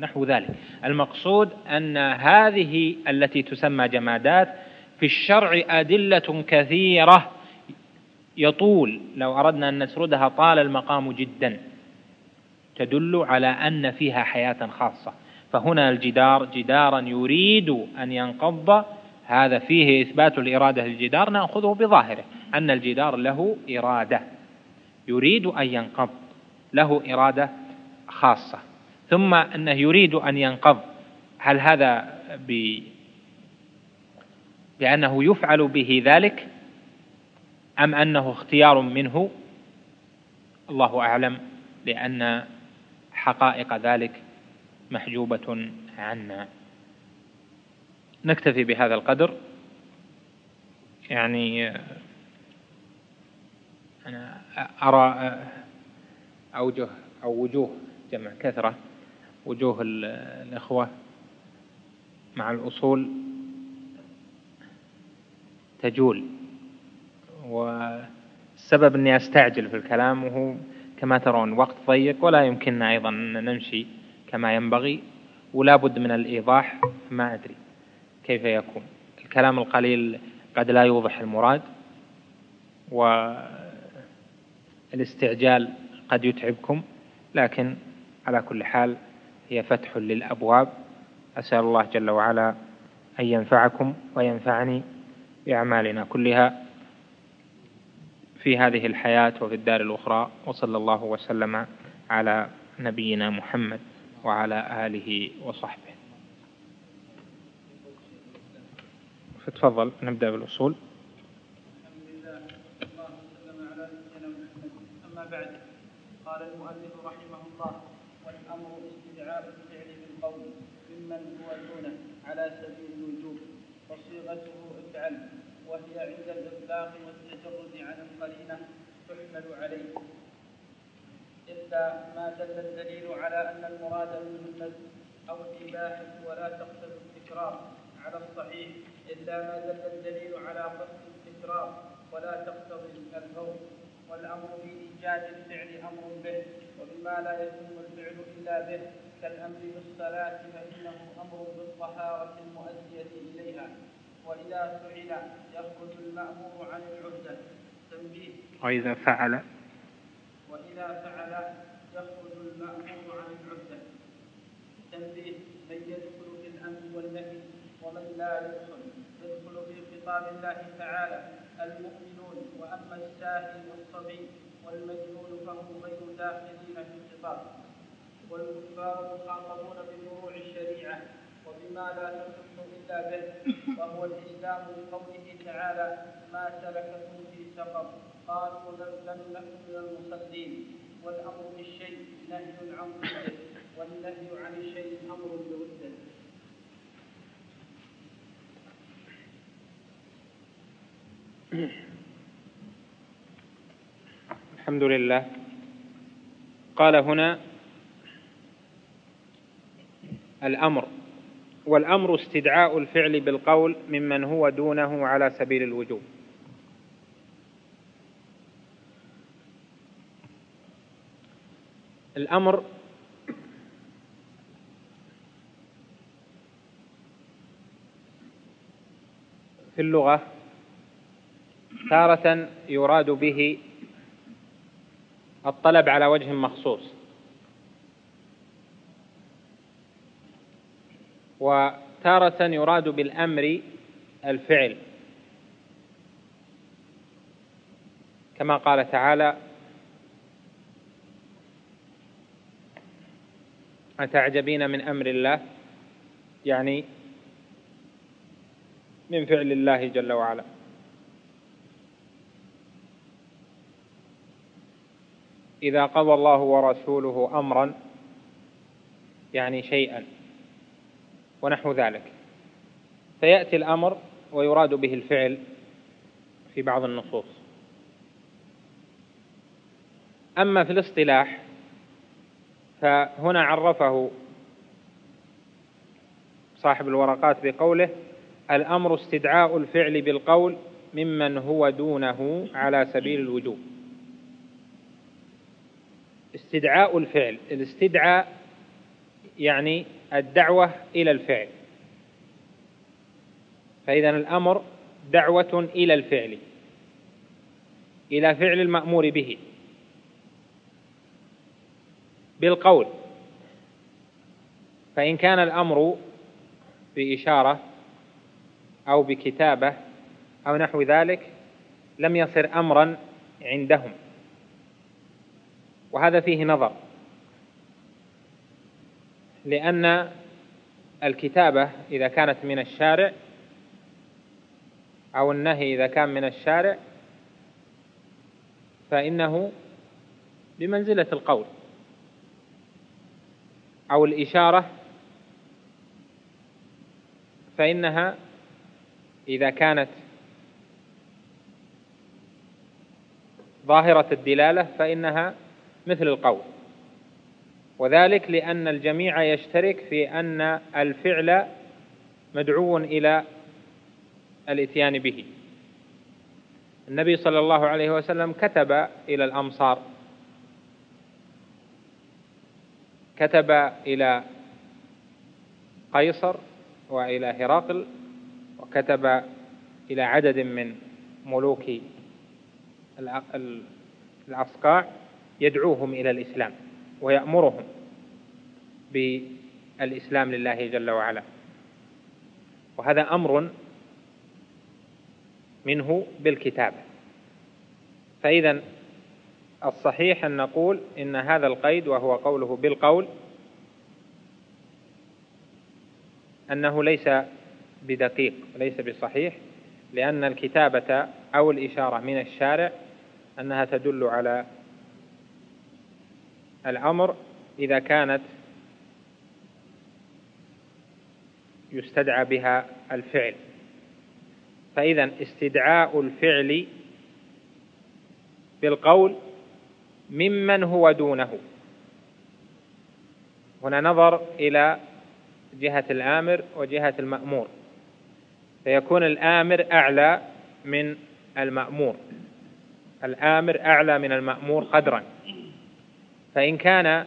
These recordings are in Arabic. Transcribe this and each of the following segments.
ونحو ذلك. المقصود أن هذه التي تسمى جمادات في الشرع أدلة كثيرة. يطول لو أردنا أن نسردها طال المقام جدا. تدل على أن فيها حياة خاصة. فهنا الجدار جدارا يريد أن ينقض. هذا فيه إثبات الإرادة للجدار نأخذه بظاهره. أن الجدار له إرادة. يريد أن ينقض له إرادة خاصة. ثم أنه يريد أن ينقض. هل هذا ب بأنه يفعل به ذلك؟ أم أنه اختيار منه؟ الله أعلم لأن حقائق ذلك محجوبة عنا. نكتفي بهذا القدر. يعني أنا أرى أوجه أو وجوه جمع كثرة. وجوه الإخوة مع الأصول تجول. والسبب أني أستعجل في الكلام وهو كما ترون وقت ضيق ولا يمكننا أيضا أن نمشي كما ينبغي ولا بد من الإيضاح ما أدري كيف يكون. الكلام القليل قد لا يوضح المراد والاستعجال قد يتعبكم لكن على كل حال هي فتح للأبواب. أسأل الله جل وعلا أن ينفعكم وينفعني بأعمالنا كلها في هذه الحياة وفي الدار الأخرى. وصلى الله وسلم على نبينا محمد وعلى آله وصحبه. فتفضل نبدأ بالأصول. الحمد لله الله وسلم على نبينا محمد. أما بعد قال المؤلف رحمه الله والأمر استدعاء الفعل بالقول ممن هو دونه على سبيل الوجوب وصيغته افعل وهي عند الإطلاق والتجرد عن القرينة تحمل عليه. إلا ما دل الدليل على أن المراد منه أو الإباحة ولا تقتضي التكرار على الصحيح إلا ما دل الدليل على قصد التكرار ولا تقتضي الفوت والأمر بإيجاد الفعل أمر به وبما لا يتم الفعل إلا به. كالأمر بالصلاة فإنه أمر بالطهارة المؤدية إليها. وإذا فعل يخرج المأمور عن العهدة. تنبيه. وإذا فعل. وإذا فعل يخرج المأمور عن العهدة. تنبيه. من يدخل في الأمر والنهي ومن لا يدخل. يدخل في خطاب الله تعالى. المؤمنون وأما الساهل والصبي والمجنون فهم غير داخلين في الخطاب. والكفار مخاطبون بفروع الشريعة وبما لا تصح إلا به وهو الإسلام بقوله تعالى ما سلككم في سقر قالوا لم نكن من المصلين والأمر بالشيء نهي عن ضده والنهي عن الشيء أمر بضده الحمد لله. قال هنا الأمر والأمر استدعاء الفعل بالقول ممن هو دونه على سبيل الوجوب. الأمر في اللغة تارة يراد به الطلب على وجه مخصوص. وتارة يراد بالأمر الفعل. كما قال تعالى أتعجبين من أمر الله؟ يعني من فعل الله جل وعلا. إذا قضى الله ورسوله أمرا يعني شيئا. ونحو ذلك. فيأتي الأمر ويراد به الفعل في بعض النصوص. أما في الاصطلاح فهنا عرفه صاحب الورقات بقوله الأمر استدعاء الفعل بالقول ممن هو دونه على سبيل الوجوب. استدعاء الفعل الاستدعاء يعني الدعوة إلى الفعل. فإذا الأمر دعوة إلى الفعل إلى فعل المأمور به. بالقول فإن كان الأمر بإشارة أو بكتابة أو نحو ذلك لم يصر أمرا عندهم. وهذا فيه نظر. لأن الكتابة إذا كانت من الشارع أو النهي إذا كان من الشارع فإنه بمنزلة القول أو الإشارة فإنها إذا كانت ظاهرة الدلالة فإنها مثل القول وذلك لأن الجميع يشترك في أن الفعل مدعو إلى الإتيان به. النبي صلى الله عليه وسلم كتب إلى الأمصار كتب إلى قيصر وإلى هرقل وكتب إلى عدد من ملوك الأصقاع يدعوهم إلى الإسلام. ويأمرهم بالإسلام لله جل وعلا. وهذا أمر منه بالكتابة فإذا الصحيح أن نقول إن هذا القيد وهو قوله بالقول أنه ليس بدقيق ليس بصحيح لأن الكتابة أو الإشارة من الشارع أنها تدل على الأمر إذا كانت يستدعى بها الفعل. فإذا استدعاء الفعل بالقول ممن هو دونه. هنا نظر إلى جهة الآمر وجهة المأمور. فيكون الآمر أعلى من المأمور. الآمر أعلى من المأمور قدرا. فإن كان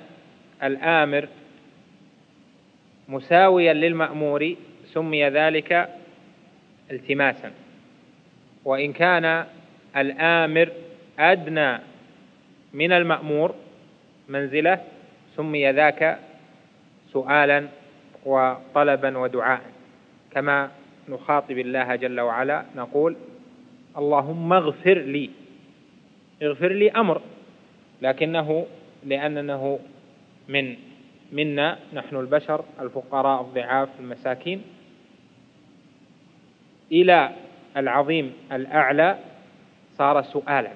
الآمر مساويا للمأمور سمي ذلك التماسا. وإن كان الآمر أدنى من المأمور منزلة سمي ذاك سؤالا وطلبا ودعاء. كما نخاطب الله جل وعلا نقول اللهم اغفر لي. اغفر لي أمر لكنه لأنه من منا نحن البشر الفقراء الضعاف المساكين. إلى العظيم الأعلى صار سؤالا.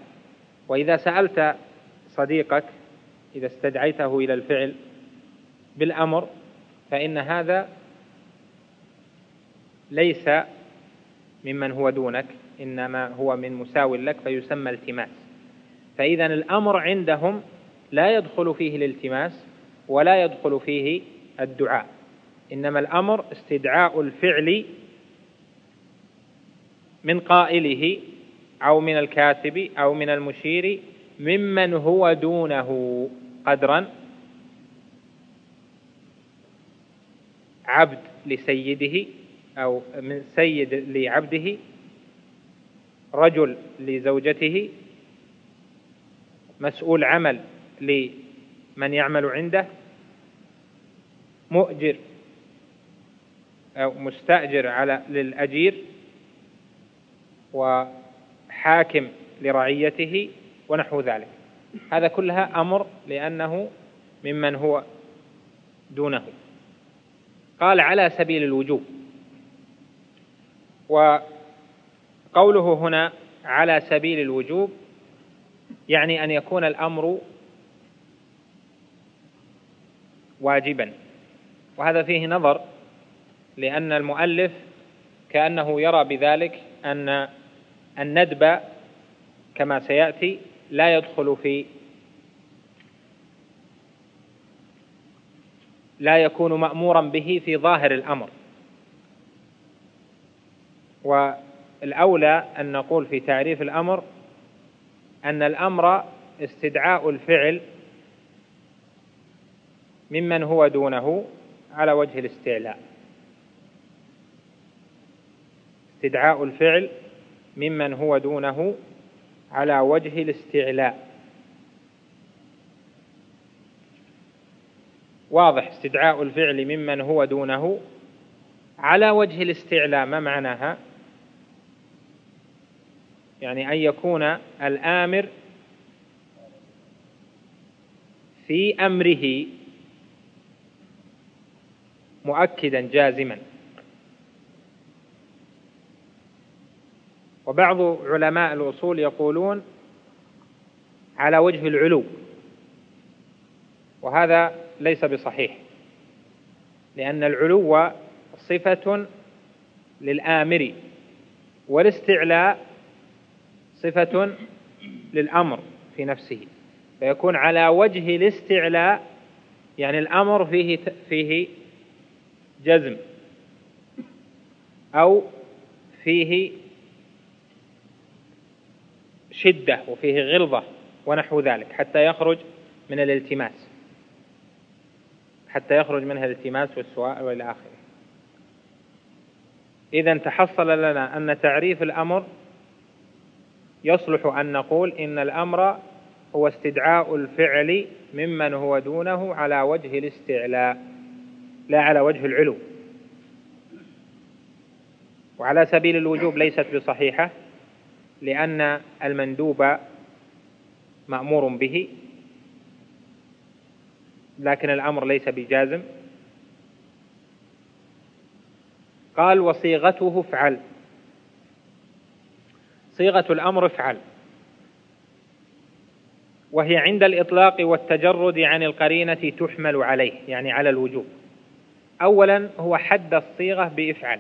وإذا سألت صديقك إذا استدعيته إلى الفعل بالأمر فإن هذا ليس ممن هو دونك إنما هو من مساو لك فيسمى التماس. فإذا الأمر عندهم لا يدخل فيه الالتماس ولا يدخل فيه الدعاء. إنما الأمر استدعاء الفعل من قائله أو من الكاتب أو من المشير ممن هو دونه قدرا. عبد لسيده أو من سيد لعبده رجل لزوجته مسؤول عمل لمن يعمل عنده مؤجر أو مستأجر على للأجير وحاكم لرعيته ونحو ذلك. هذا كلها أمر لأنه ممن هو دونه. قال على سبيل الوجوب. وقوله هنا على سبيل الوجوب يعني أن يكون الأمر واجبا. وهذا فيه نظر لأن المؤلف كأنه يرى بذلك أن الندب كما سيأتي لا يدخل في لا يكون مأمورا به في ظاهر الأمر. والأولى أن نقول في تعريف الأمر أن الأمر استدعاء الفعل ممن هو دونه على وجه الاستعلاء. استدعاء الفعل ممن هو دونه على وجه الاستعلاء. واضح استدعاء الفعل ممن هو دونه على وجه الاستعلاء ما معناها؟ يعني أن يكون الآمر في أمره مؤكدا جازما. وبعض علماء الأصول يقولون على وجه العلو وهذا ليس بصحيح لأن العلو صفة للآمر والاستعلاء صفة للأمر في نفسه فيكون على وجه الاستعلاء يعني الأمر فيه فيه جزم أو فيه شدة وفيه غلظة ونحو ذلك حتى يخرج من الالتماس حتى يخرج منها الالتماس والسؤال والى آخره. إذا تحصل لنا أن تعريف الأمر يصلح أن نقول إن الأمر هو استدعاء الفعل ممن هو دونه على وجه الاستعلاء لا على وجه العلو. وعلى سبيل الوجوب ليست بصحيحة لأن المندوب مأمور به لكن الأمر ليس بجازم. قال وصيغته افعل صيغة الأمر افعل وهي عند الإطلاق والتجرد عن القرينة تحمل عليه يعني على الوجوب. أولا هو حد الصيغة بإفعل.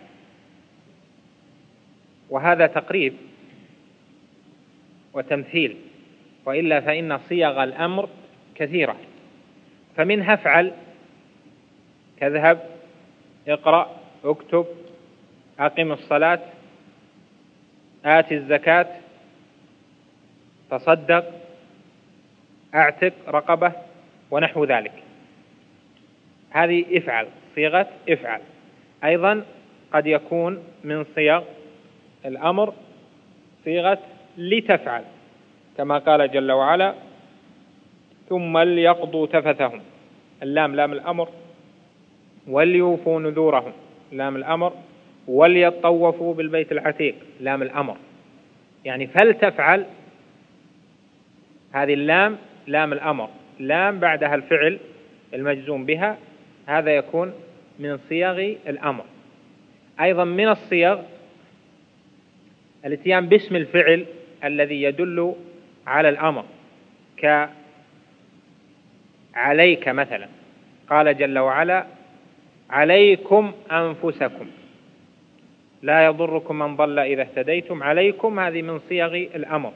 وهذا تقريب وتمثيل. وإلا فإن صيغ الأمر كثيرة. فمنها أفعل كذهب اقرأ اكتب أقم الصلاة آت الزكاة تصدق أعتق رقبة ونحو ذلك. هذه افعل صيغة افعل. أيضا قد يكون من صيغ الأمر صيغة لتفعل كما قال جل وعلا ثم ليقضوا تفثهم. اللام لام الأمر وليوفوا نذورهم. لام الأمر وليطوفوا بالبيت العتيق. لام الأمر. يعني فلتفعل هذه اللام لام الأمر. لام بعدها الفعل المجزوم بها هذا يكون من صيغ الأمر. أيضا من الصيغ الاتيان باسم الفعل الذي يدل على الأمر ك عليك مثلا. قال جل وعلا عليكم أنفسكم. لا يضركم من ضل إذا اهتديتم. عليكم هذه من صيغ الأمر.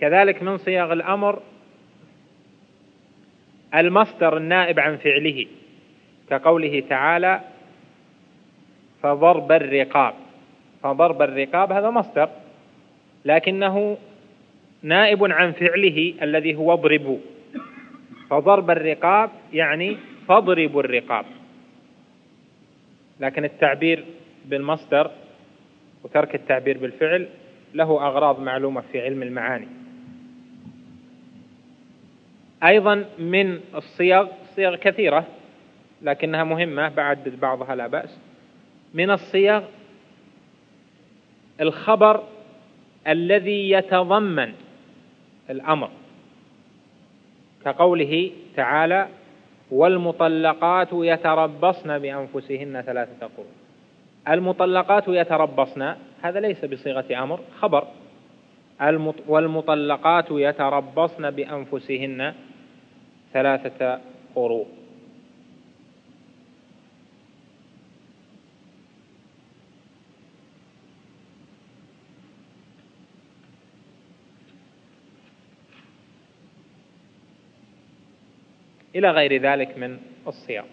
كذلك من صيغ الأمر المصدر النائب عن فعله. كقوله تعالى فضرب الرقاب. فضرب الرقاب هذا مصدر لكنه نائب عن فعله الذي هو اضربوا فضرب الرقاب يعني فاضربوا الرقاب. لكن التعبير بالمصدر وترك التعبير بالفعل له أغراض معلومة في علم المعاني. أيضا من الصيغ صيغ كثيرة. لكنها مهمة بعدد بعضها لا بأس. من الصيغ الخبر الذي يتضمن الأمر كقوله تعالى والمطلقات يتربصن بأنفسهن ثلاثة قرون. المطلقات يتربصن هذا ليس بصيغة أمر خبر. والمطلقات يتربصن بأنفسهن ثلاثة قروء إلى غير ذلك من الصيام.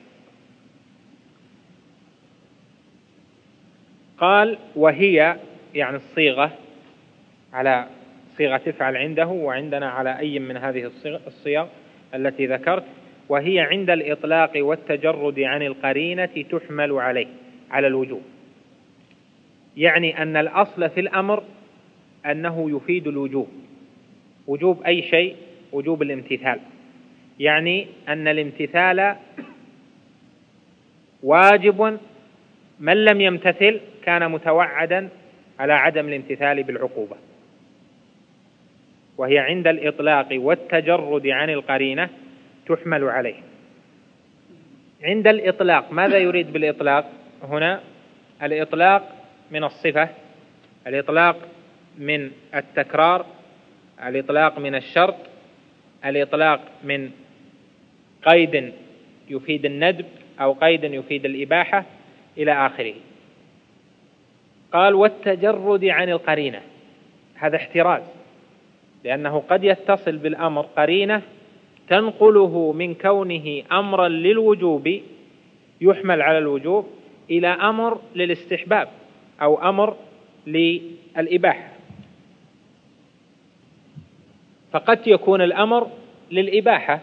قال وهي يعني الصيغة على صيغة تفعل عنده وعندنا على أي من هذه الصيغ التي ذكرت وهي عند الإطلاق والتجرد عن القرينة تحمل عليه على الوجوب يعني أن الأصل في الأمر أنه يفيد الوجوب وجوب أي شيء وجوب الامتثال. يعني أن الامتثال واجب من لم يمتثل كان متوعدا على عدم الامتثال بالعقوبة. وهي عند الإطلاق والتجرد عن القرينة تحمل عليه. عند الإطلاق ماذا يريد بالإطلاق؟ هنا الإطلاق من الصفة الإطلاق من التكرار الإطلاق من الشرط الإطلاق من قيد يفيد الندب أو قيد يفيد الإباحة إلى آخره. قال والتجرد عن القرينة. هذا احتراز لأنه قد يتصل بالأمر قرينة تنقله من كونه أمرا للوجوب يحمل على الوجوب إلى أمر للاستحباب أو أمر للإباحة. فقد يكون الأمر للإباحة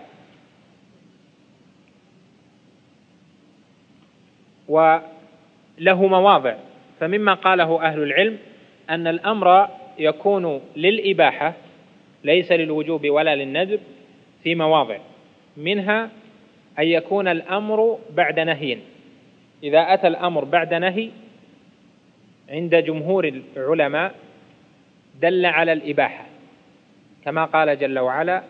وله مواضع. فمما قاله أهل العلم أن الأمر يكون للإباحة ليس للوجوب ولا للندب في مواضع. منها أن يكون الأمر بعد نهي. إذا أتى الأمر بعد نهي عند جمهور العلماء دل على الإباحة. كما قال جل وعلا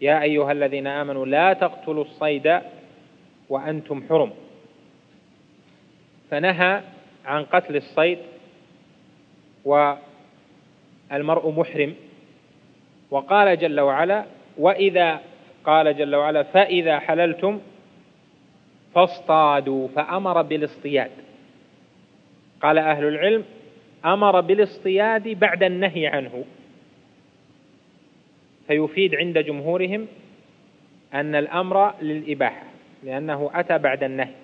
يا أيها الذين آمنوا لا تقتلوا الصيد وأنتم حرم. فنهى عن قتل الصيد والمرء محرم. وقال جل وعلا وإذا قال جل وعلا فإذا حللتم فاصطادوا فأمر بالاصطياد. قال أهل العلم أمر بالاصطياد بعد النهي عنه. فيفيد عند جمهورهم أن الأمر للإباحة لأنه أتى بعد النهي.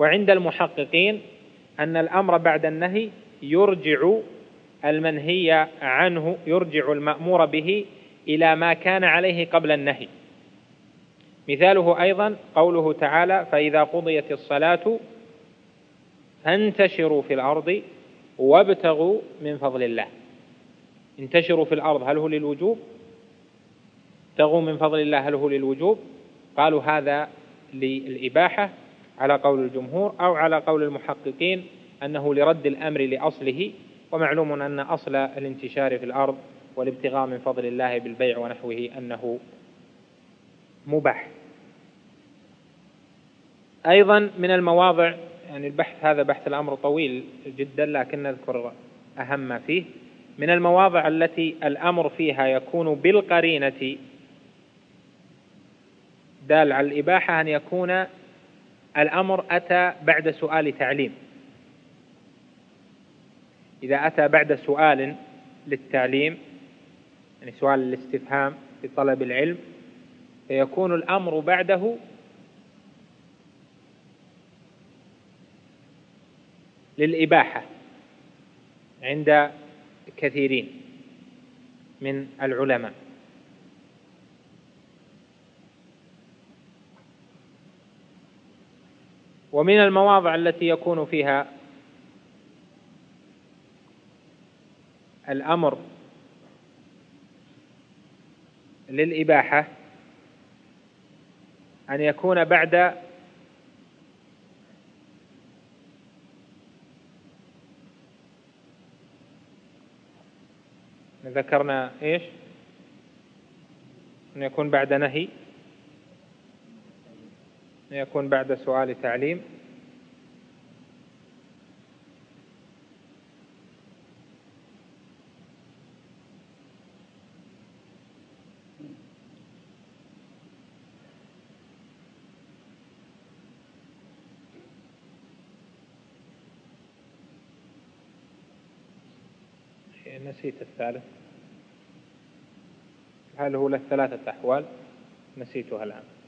وعند المحققين أن الأمر بعد النهي يرجع المنهي عنه يرجع المأمور به إلى ما كان عليه قبل النهي. مثاله أيضا قوله تعالى فإذا قضيت الصلاة فانتشروا في الأرض وابتغوا من فضل الله. انتشروا في الأرض هل هو للوجوب؟ ابتغوا من فضل الله هل هو للوجوب؟ قالوا هذا للإباحة. على قول الجمهور أو على قول المحققين أنه لرد الأمر لأصله ومعلوم أن أصل الانتشار في الأرض والابتغاء من فضل الله بالبيع ونحوه أنه مباح. أيضا من المواضع يعني البحث هذا بحث الأمر طويل جدا لكن نذكر أهم ما فيه. من المواضع التي الأمر فيها يكون بالقرينة دال على الإباحة أن يكون الأمر أتى بعد سؤال تعليم. إذا أتى بعد سؤال للتعليم يعني سؤال الاستفهام في طلب العلم فيكون الأمر بعده للإباحة عند كثيرين من العلماء. ومن المواضع التي يكون فيها الأمر للإباحة أن يكون بعد ذكرنا إيش؟ أن يكون بعد نهي يكون بعد سؤال تعليم. نسيت الثالث. هل هو له ثلاثة أحوال؟ نسيتها الآن.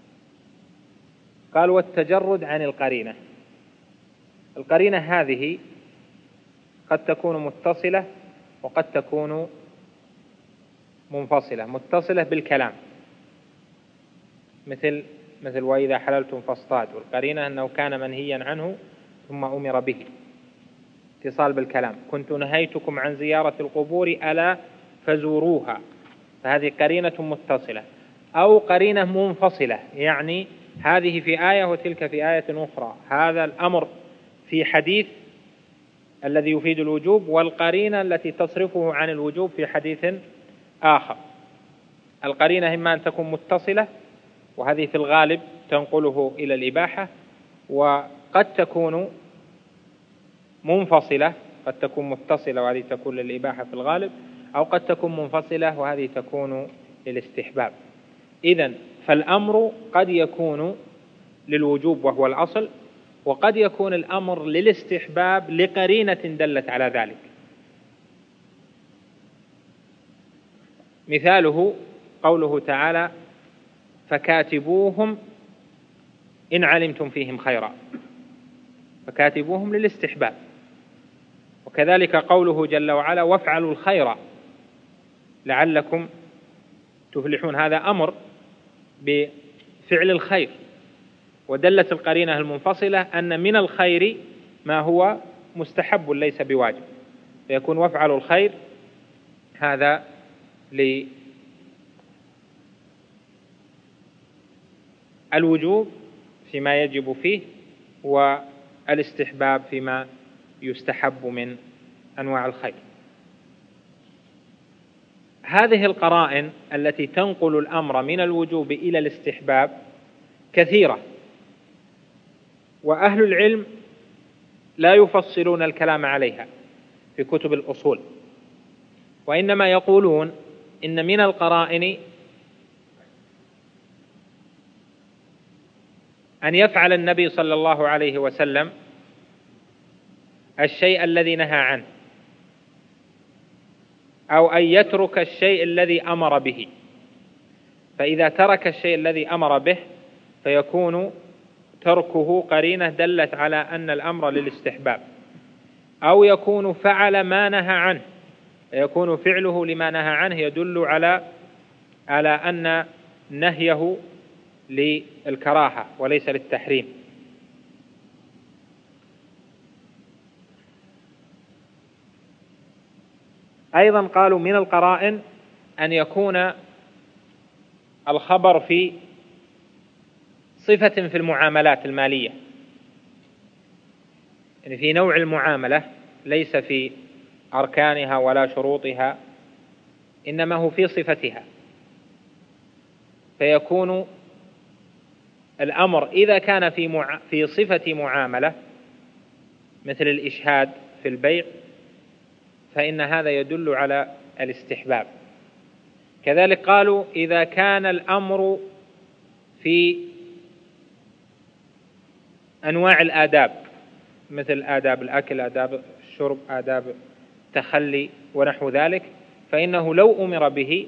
قال والتجرد عن القرينة. القرينة هذه قد تكون متصلة وقد تكون منفصلة متصلة بالكلام. مثل مثل وإذا حللتم فاصطاد والقرينة أنه كان منهيا عنه ثم أمر به. اتصال بالكلام. كنت نهيتكم عن زيارة القبور ألا فزوروها. فهذه قرينة متصلة. أو قرينة منفصلة يعني هذه في آية وتلك في آية أخرى. هذا الأمر في حديث الذي يفيد الوجوب والقرينة التي تصرفه عن الوجوب في حديث آخر. القرينة إما أن تكون متصلة وهذه في الغالب تنقله إلى الإباحة وقد تكون منفصلة قد تكون متصلة وهذه تكون للإباحة في الغالب أو قد تكون منفصلة وهذه تكون للاستحباب. إذا فالأمر قد يكون للوجوب وهو الأصل وقد يكون الأمر للاستحباب لقرينة دلت على ذلك. مثاله قوله تعالى فكاتبوهم إن علمتم فيهم خيرا. فكاتبوهم للاستحباب. وكذلك قوله جل وعلا وافعلوا الخير لعلكم تفلحون. هذا أمر بفعل الخير. ودلت القرينة المنفصلة أن من الخير ما هو مستحب ليس بواجب. فيكون وافعلوا الخير هذا للوجوب فيما يجب فيه والاستحباب فيما يستحب من أنواع الخير. هذه القرائن التي تنقل الأمر من الوجوب إلى الاستحباب كثيرة. وأهل العلم لا يفصلون الكلام عليها في كتب الأصول. وإنما يقولون إن من القرائن أن يفعل النبي صلى الله عليه وسلم الشيء الذي نهى عنه. أو أن يترك الشيء الذي أمر به. فإذا ترك الشيء الذي أمر به فيكون تركه قرينة دلت على أن الأمر للاستحباب. أو يكون فعل ما نهى عنه يكون فعله لما نهى عنه يدل على على أن نهيه للكراهة وليس للتحريم. أيضا قالوا من القرائن أن يكون الخبر في صفة في المعاملات المالية. يعني في نوع المعاملة ليس في أركانها ولا شروطها إنما هو في صفتها. فيكون الأمر إذا كان في مع... في صفة معاملة مثل الإشهاد في البيع فإن هذا يدل على الاستحباب. كذلك قالوا إذا كان الأمر في أنواع الآداب مثل آداب الأكل آداب الشرب آداب التخلي ونحو ذلك فإنه لو أمر به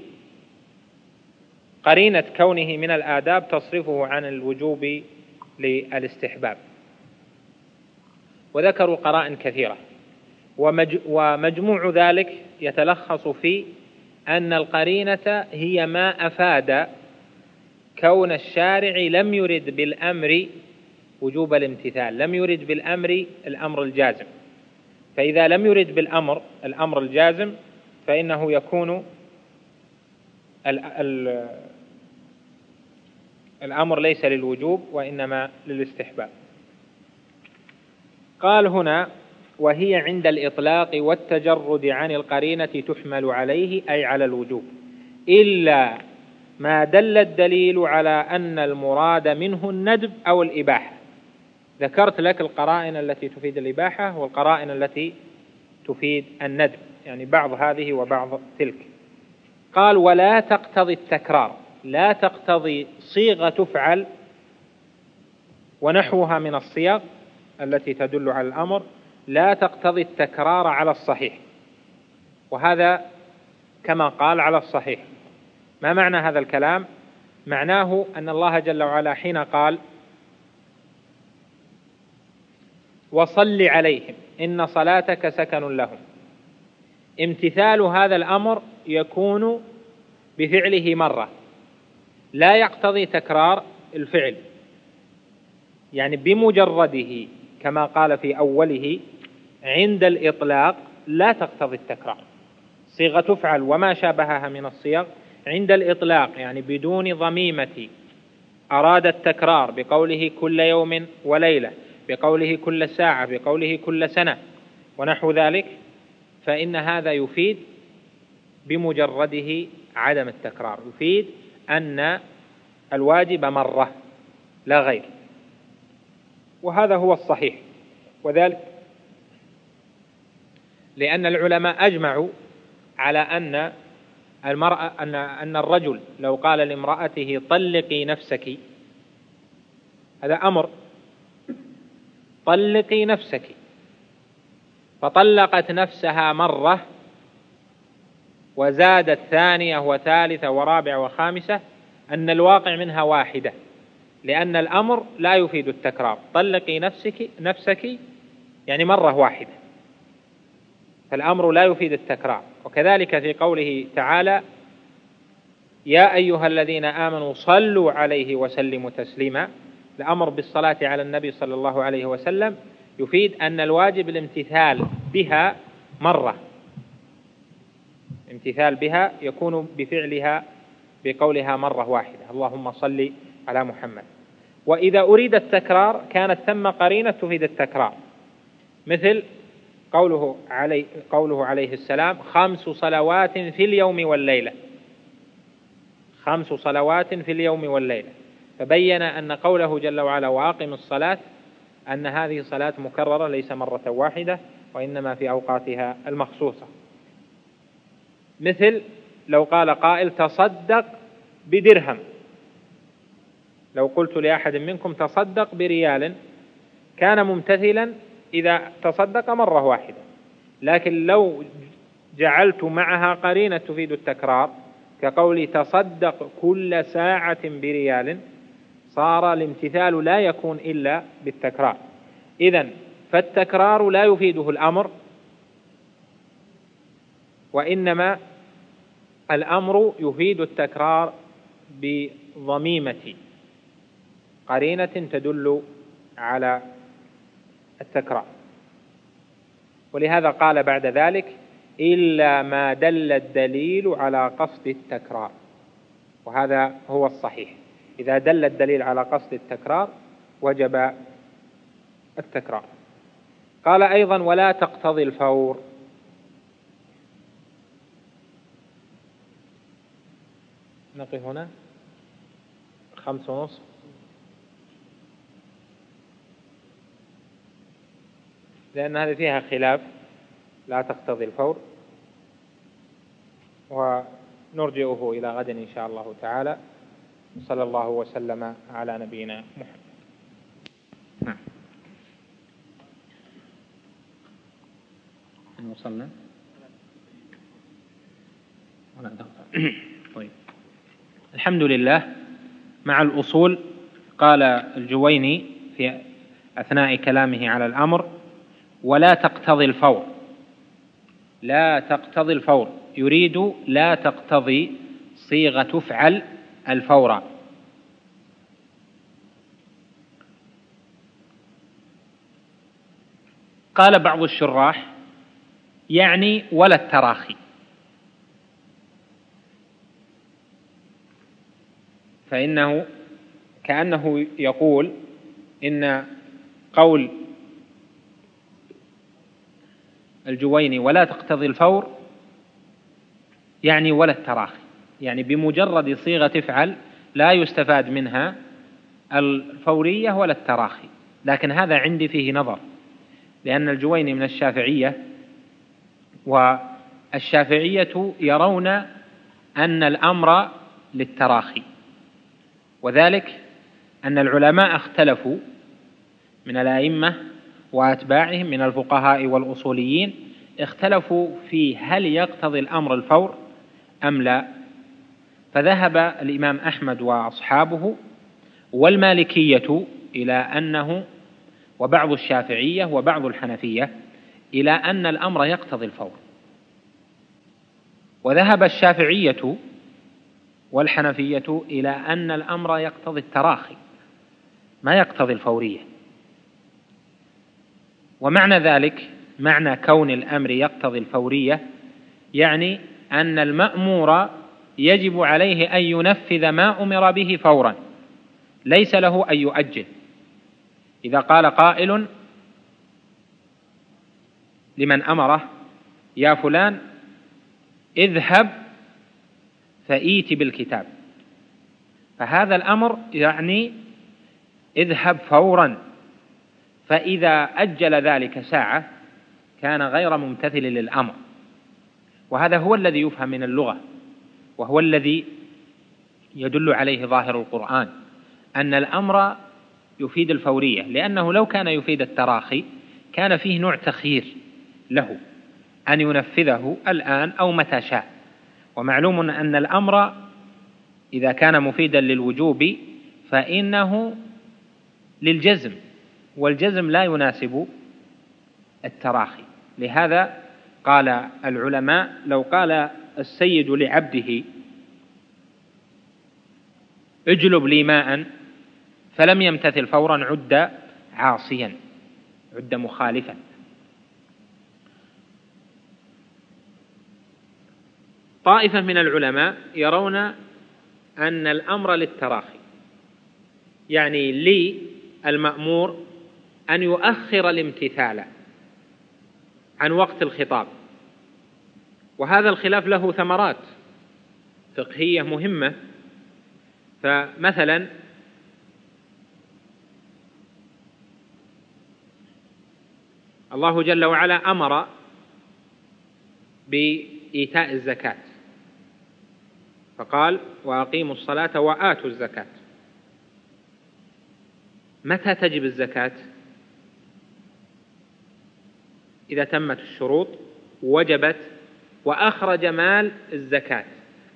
قرينة كونه من الآداب تصرفه عن الوجوب للاستحباب. وذكروا قرائن كثيرة. ومجموع ذلك يتلخص في أن القرينة هي ما أفاد كون الشارع لم يرد بالأمر وجوب الامتثال لم يرد بالأمر الأمر الجازم. فإذا لم يرد بالأمر الأمر الجازم فإنه يكون الأمر ليس للوجوب وإنما للاستحباب. قال هنا وهي عند الإطلاق والتجرد عن القرينة تحمل عليه أي على الوجوب. إلا ما دل الدليل على أن المراد منه الندب أو الإباحة. ذكرت لك القرائن التي تفيد الإباحة والقرائن التي تفيد الندب يعني بعض هذه وبعض تلك. قال ولا تقتضي التكرار لا تقتضي صيغة تفعل ونحوها من الصيغ التي تدل على الأمر لا تقتضي التكرار على الصحيح. وهذا كما قال على الصحيح. ما معنى هذا الكلام؟ معناه أن الله جل وعلا حين قال وصل عليهم إن صلاتك سكن لهم. امتثال هذا الأمر يكون بفعله مرة. لا يقتضي تكرار الفعل. يعني بمجرده كما قال في أوله عند الإطلاق لا تقتضي التكرار. صيغة تفعل وما شابهها من الصيغ عند الإطلاق يعني بدون ضميمة. أراد التكرار بقوله كل يوم وليلة بقوله كل ساعة بقوله كل سنة ونحو ذلك فإن هذا يفيد بمجرده عدم التكرار. يفيد أن الواجب مرة لا غير. وهذا هو الصحيح. وذلك لأن العلماء أجمعوا على أن المرأة أن أن الرجل لو قال لامرأته طلقي نفسك هذا أمر. طلقي نفسك. فطلقت نفسها مرة وزادت ثانية وثالثة ورابعة وخامسة أن الواقع منها واحدة. لأن الأمر لا يفيد التكرار. طلقي نفسك نفسك يعني مرة واحدة. فالأمر لا يفيد التكرار. وكذلك في قوله تعالى يا أيها الذين آمنوا صلوا عليه وسلموا تسليما. الأمر بالصلاة على النبي صلى الله عليه وسلم يفيد أن الواجب الامتثال بها مرة. امتثال بها يكون بفعلها بقولها مرة واحدة. اللهم صل على محمد. وإذا أريد التكرار كانت ثم قرينة تفيد التكرار. مثل قوله عليه, قوله عليه السلام خمس صلوات في اليوم والليلة. خمس صلوات في اليوم والليلة. فبين أن قوله جل وعلا وأقم الصلاة أن هذه صلاة مكررة ليس مرة واحدة وإنما في أوقاتها المخصوصة. مثل لو قال قائل تصدق بدرهم. لو قلت لأحد منكم تصدق بريال كان ممتثلا إذا تصدق مرة واحدة. لكن لو جعلت معها قرينة تفيد التكرار كقول تصدق كل ساعة بريال صار الامتثال لا يكون إلا بالتكرار. إذا فالتكرار لا يفيده الأمر وإنما الأمر يفيد التكرار بضميمة قرينة تدل على التكرار. ولهذا قال بعد ذلك إلا ما دل الدليل على قصد التكرار. وهذا هو الصحيح. إذا دل الدليل على قصد التكرار وجب التكرار. قال أيضا ولا تقتضي الفور. نقف هنا خمس ونصف. لأن هذه فيها خلاف لا تقتضي الفور. ونرجئه إلى غد إن شاء الله تعالى. صلى الله وسلم على نبينا محمد. نعم. وصلنا طيب. الحمد لله. مع الأصول قال الجويني في أثناء كلامه على الأمر ولا تقتضي الفور. لا تقتضي الفور. يريد لا تقتضي صيغة تفعل الفور. قال بعض الشراح يعني ولا التراخي. فإنه كأنه يقول إن قول الجويني ولا تقتضي الفور يعني ولا التراخي يعني بمجرد صيغة تفعل لا يستفاد منها الفورية ولا التراخي. لكن هذا عندي فيه نظر لأن الجويني من الشافعية والشافعية يرون أن الأمر للتراخي. وذلك أن العلماء اختلفوا من الأئمة وأتباعهم من الفقهاء والأصوليين اختلفوا في هل يقتضي الأمر الفور أم لا. فذهب الإمام أحمد وأصحابه والمالكية إلى أنه وبعض الشافعية وبعض الحنفية إلى أن الأمر يقتضي الفور. وذهب الشافعية والحنفية إلى أن الأمر يقتضي التراخي ما يقتضي الفورية. ومعنى ذلك معنى كون الأمر يقتضي الفورية يعني أن المأمور يجب عليه أن ينفذ ما أمر به فورا ليس له أن يؤجل. إذا قال قائل لمن أمره يا فلان اذهب فإيت بالكتاب. فهذا الأمر يعني اذهب فورا. فإذا أجل ذلك ساعة كان غير ممتثل للأمر. وهذا هو الذي يفهم من اللغة وهو الذي يدل عليه ظاهر القرآن أن الأمر يفيد الفورية لأنه لو كان يفيد التراخي كان فيه نوع تخيير له أن ينفذه الآن أو متى شاء. ومعلوم أن الأمر إذا كان مفيدا للوجوب فإنه للجزم والجزم لا يناسب التراخي. لهذا قال العلماء لو قال السيد لعبده اجلب لي ماء فلم يمتثل فورا عد عاصيا عد مخالفا. طائفة من العلماء يرون أن الأمر للتراخي يعني لي المأمور أن يؤخر الامتثال عن وقت الخطاب. وهذا الخلاف له ثمرات فقهية مهمة. فمثلا الله جل وعلا أمر بإيتاء الزكاة. فقال وأقيموا الصلاة وآتوا الزكاة. متى تجب الزكاة؟ إذا تمت الشروط وجبت وأخرج مال الزكاة.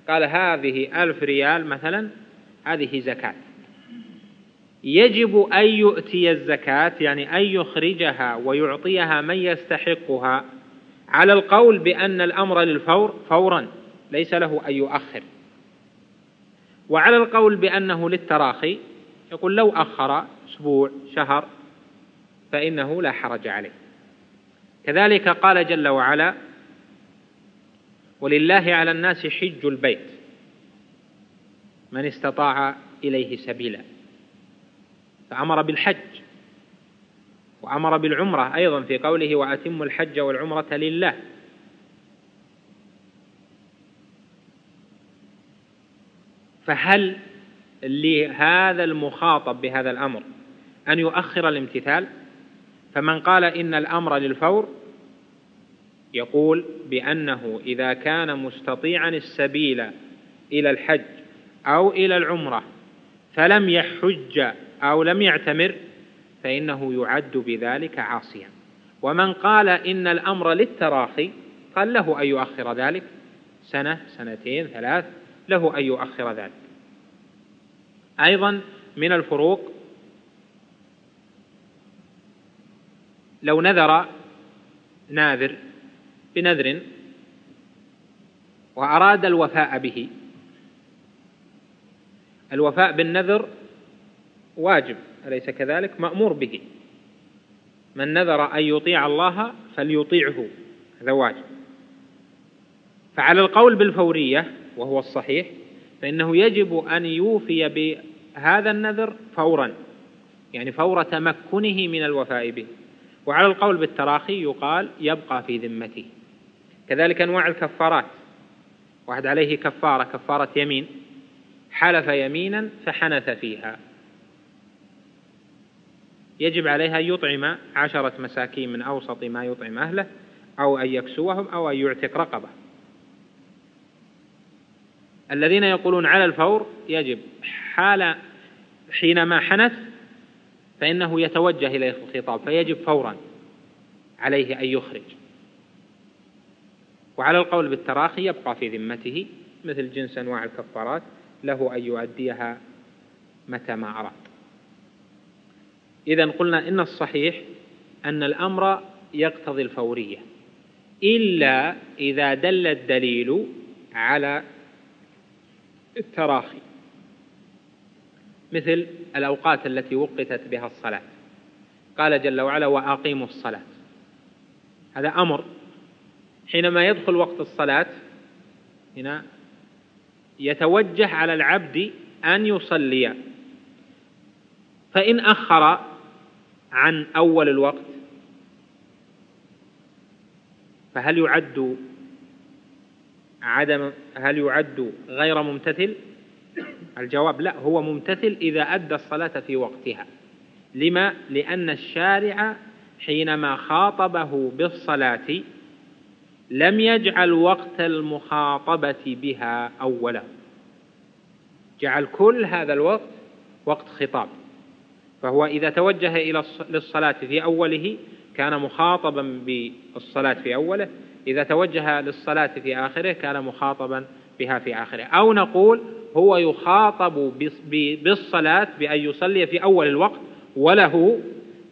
قال هذه ألف ريال مثلا هذه زكاة. يجب أن يؤتي الزكاة يعني أن يخرجها ويعطيها من يستحقها على القول بأن الأمر للفور فورا ليس له أن يؤخر. وعلى القول بأنه للتراخي يقول لو أخر أسبوع شهر فإنه لا حرج عليه. كذلك قال جل وعلا ولله على الناس حج البيت من استطاع إليه سبيلا. فأمر بالحج وأمر بالعمرة أيضا في قوله وأتم الحج والعمرة لله. فهل لهذا المخاطب بهذا الأمر أن يؤخر الامتثال؟ فمن قال إن الأمر للفور يقول بأنه إذا كان مستطيعا السبيل إلى الحج أو إلى العمرة فلم يحج أو لم يعتمر فإنه يعد بذلك عاصيا. ومن قال إن الأمر للتراخي قال له أن يؤخر ذلك؟ سنة سنتين ثلاث له أن يؤخر ذلك. أيضا من الفروق لو نذر ناذر بنذر وأراد الوفاء به. الوفاء بالنذر واجب أليس كذلك؟ مأمور به. من نذر أن يطيع الله فليطيعه هذا واجب. فعلى القول بالفورية وهو الصحيح فإنه يجب أن يوفي بهذا النذر فورا يعني فور تمكنه من الوفاء به. وعلى القول بالتراخي يقال يبقى في ذمته. كذلك أنواع الكفارات. واحد عليه كفارة كفارة يمين. حلف يمينا فحنث فيها. يجب عليها أن يطعم عشرة مساكين من أوسط ما يطعم أهله أو أن يكسوهم أو أن يعتق رقبة. الذين يقولون على الفور يجب حال حينما حنث فإنه يتوجه إليه الخطاب فيجب فورا عليه أن يخرج. وعلى القول بالتراخي يبقى في ذمته مثل جنس أنواع الكفارات له أن يؤديها متى ما أراد. إذا قلنا إن الصحيح أن الأمر يقتضي الفورية إلا إذا دل الدليل على التراخي مثل الأوقات التي وقتت بها الصلاة. قال جل وعلا وأقيموا الصلاة. هذا أمر حينما يدخل وقت الصلاة هنا يتوجه على العبد أن يصلي. فإن أخر عن أول الوقت فهل يعد عدم هل يعد غير ممتثل؟ الجواب لا هو ممتثل إذا أدى الصلاة في وقتها. لما؟ لأن الشارع حينما خاطبه بالصلاة لم يجعل وقت المخاطبة بها أولا. جعل كل هذا الوقت وقت خطاب. فهو إذا توجه إلى للصلاة في أوله كان مخاطبا بالصلاة في أوله. إذا توجه للصلاة في آخره كان مخاطبا بها في آخره. أو نقول هو يخاطب بالصلاة بأن يصلي في أول الوقت وله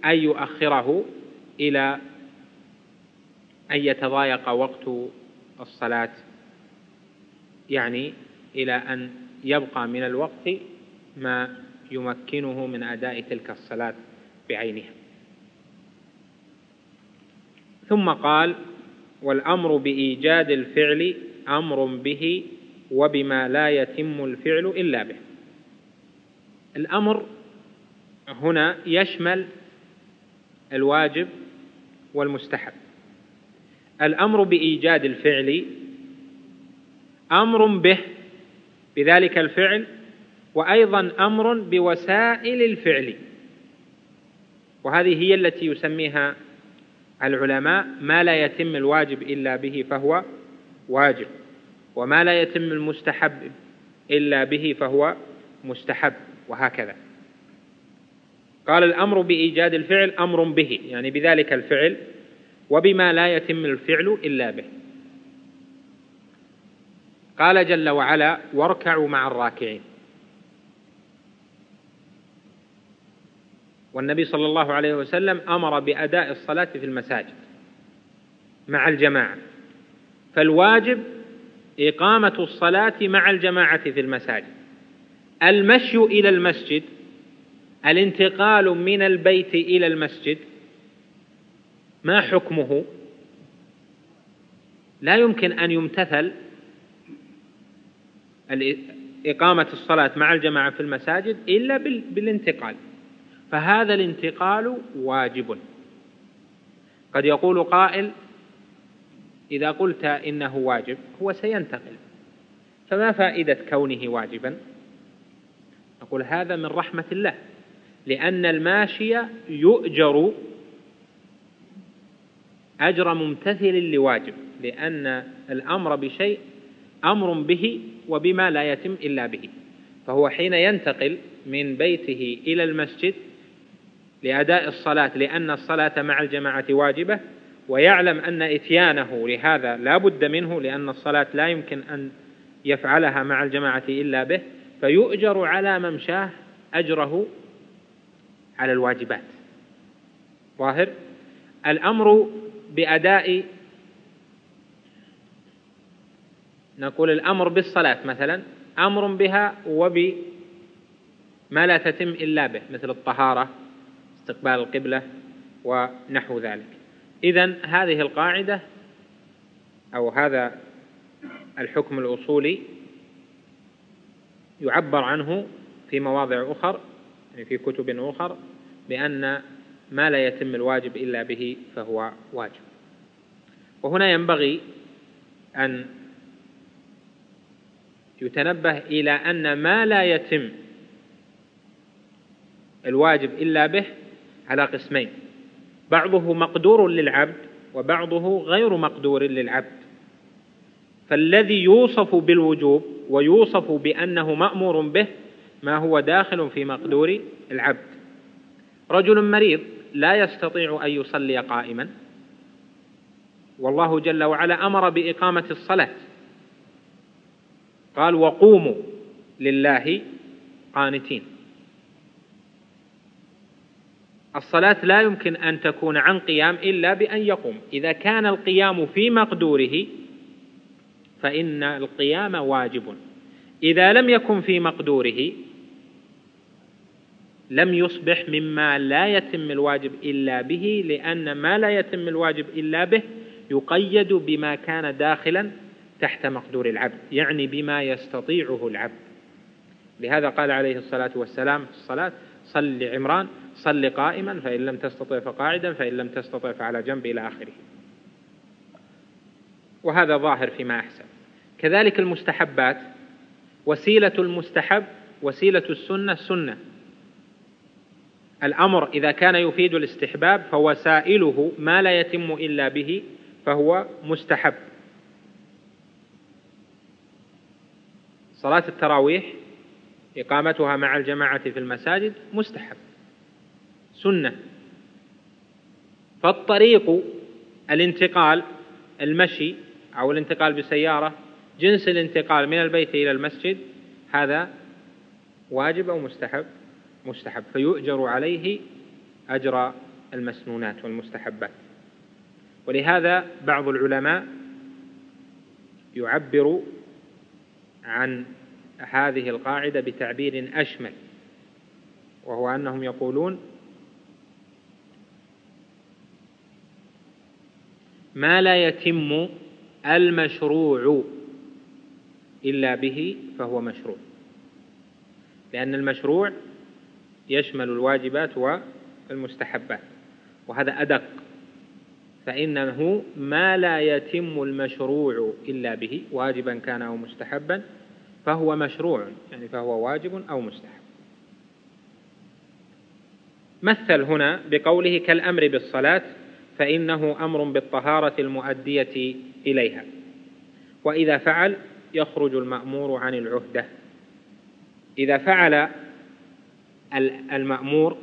أن يؤخره إلى أن يتضايق وقت الصلاة يعني إلى أن يبقى من الوقت ما يمكنه من أداء تلك الصلاة بعينها. ثم قال والأمر بإيجاد الفعل أمر به وبما لا يتم الفعل إلا به. الأمر هنا يشمل الواجب والمستحب. الأمر بإيجاد الفعل أمر به بذلك الفعل وأيضا أمر بوسائل الفعل. وهذه هي التي يسميها العلماء ما لا يتم الواجب إلا به فهو واجب وما لا يتم المستحب إلا به فهو مستحب وهكذا. قال الأمر بإيجاد الفعل أمر به يعني بذلك الفعل وبما لا يتم الفعل إلا به. قال جل وعلا واركعوا مع الراكعين. والنبي صلى الله عليه وسلم أمر بأداء الصلاة في المساجد مع الجماعة. فالواجب إقامة الصلاة مع الجماعة في المساجد. المشي إلى المسجد الانتقال من البيت إلى المسجد ما حكمه؟ لا يمكن أن يمتثل إقامة الصلاة مع الجماعة في المساجد إلا بالانتقال. فهذا الانتقال واجب. قد يقول قائل إذا قلت إنه واجب هو سينتقل. فما فائدة كونه واجبا؟ نقول هذا من رحمة الله لأن الماشي يؤجر أجر ممتثل لواجب لأن الأمر بشيء أمر به وبما لا يتم إلا به. فهو حين ينتقل من بيته إلى المسجد لأداء الصلاة لأن الصلاة مع الجماعة واجبة ويعلم أن إتيانه لهذا لا بد منه لأن الصلاة لا يمكن أن يفعلها مع الجماعة إلا به. فيؤجر على ممشاه أجره على الواجبات. ظاهر؟ الأمر بأداء نقول الأمر بالصلاة مثلا أمر بها وبما لا تتم إلا به مثل الطهارة استقبال القبلة ونحو ذلك. إذا هذه القاعدة أو هذا الحكم الأصولي يعبر عنه في مواضع أخر يعني في كتب أخر بأن ما لا يتم الواجب إلا به فهو واجب. وهنا ينبغي أن يتنبه إلى أن ما لا يتم الواجب إلا به على قسمين. بعضه مقدور للعبد وبعضه غير مقدور للعبد. فالذي يوصف بالوجوب ويوصف بأنه مأمور به ما هو داخل في مقدور العبد. رجل مريض لا يستطيع أن يصلي قائما. والله جل وعلا أمر بإقامة الصلاة. قال وقوموا لله قانتين. الصلاة لا يمكن أن تكون عن قيام إلا بأن يقوم. إذا كان القيام في مقدوره فإن القيام واجب. إذا لم يكن في مقدوره لم يصبح مما لا يتم الواجب إلا به لأن ما لا يتم الواجب إلا به يقيد بما كان داخلا تحت مقدور العبد يعني بما يستطيعه العبد. لهذا قال عليه الصلاة والسلام في الصلاة صل عمران صل قائما فإن لم تستطع فقاعدا فإن لم تستطع فعلى جنب إلى آخره. وهذا ظاهر فيما أحسن. كذلك المستحبات وسيلة المستحب وسيلة السنة سنة. الأمر إذا كان يفيد الاستحباب فوسائله ما لا يتم إلا به فهو مستحب. صلاة التراويح إقامتها مع الجماعة في المساجد مستحب. سنة. فالطريق الانتقال المشي أو الانتقال بسيارة جنس الانتقال من البيت إلى المسجد هذا واجب أو مستحب؟ مستحب فيؤجر عليه أجر المسنونات والمستحبات. ولهذا بعض العلماء يعبر عن هذه القاعدة بتعبير أشمل وهو أنهم يقولون ما لا يتم المشروع إلا به فهو مشروع لأن المشروع يشمل الواجبات والمستحبات وهذا أدق فإنه ما لا يتم المشروع إلا به واجبا كان أو مستحبا فهو مشروع يعني فهو واجب أو مستحب. مثل هنا بقوله كالأمر بالصلاة فإنه أمر بالطهارة المؤدية إليها. وإذا فعل يخرج المأمور عن العهدة. إذا فعل المأمور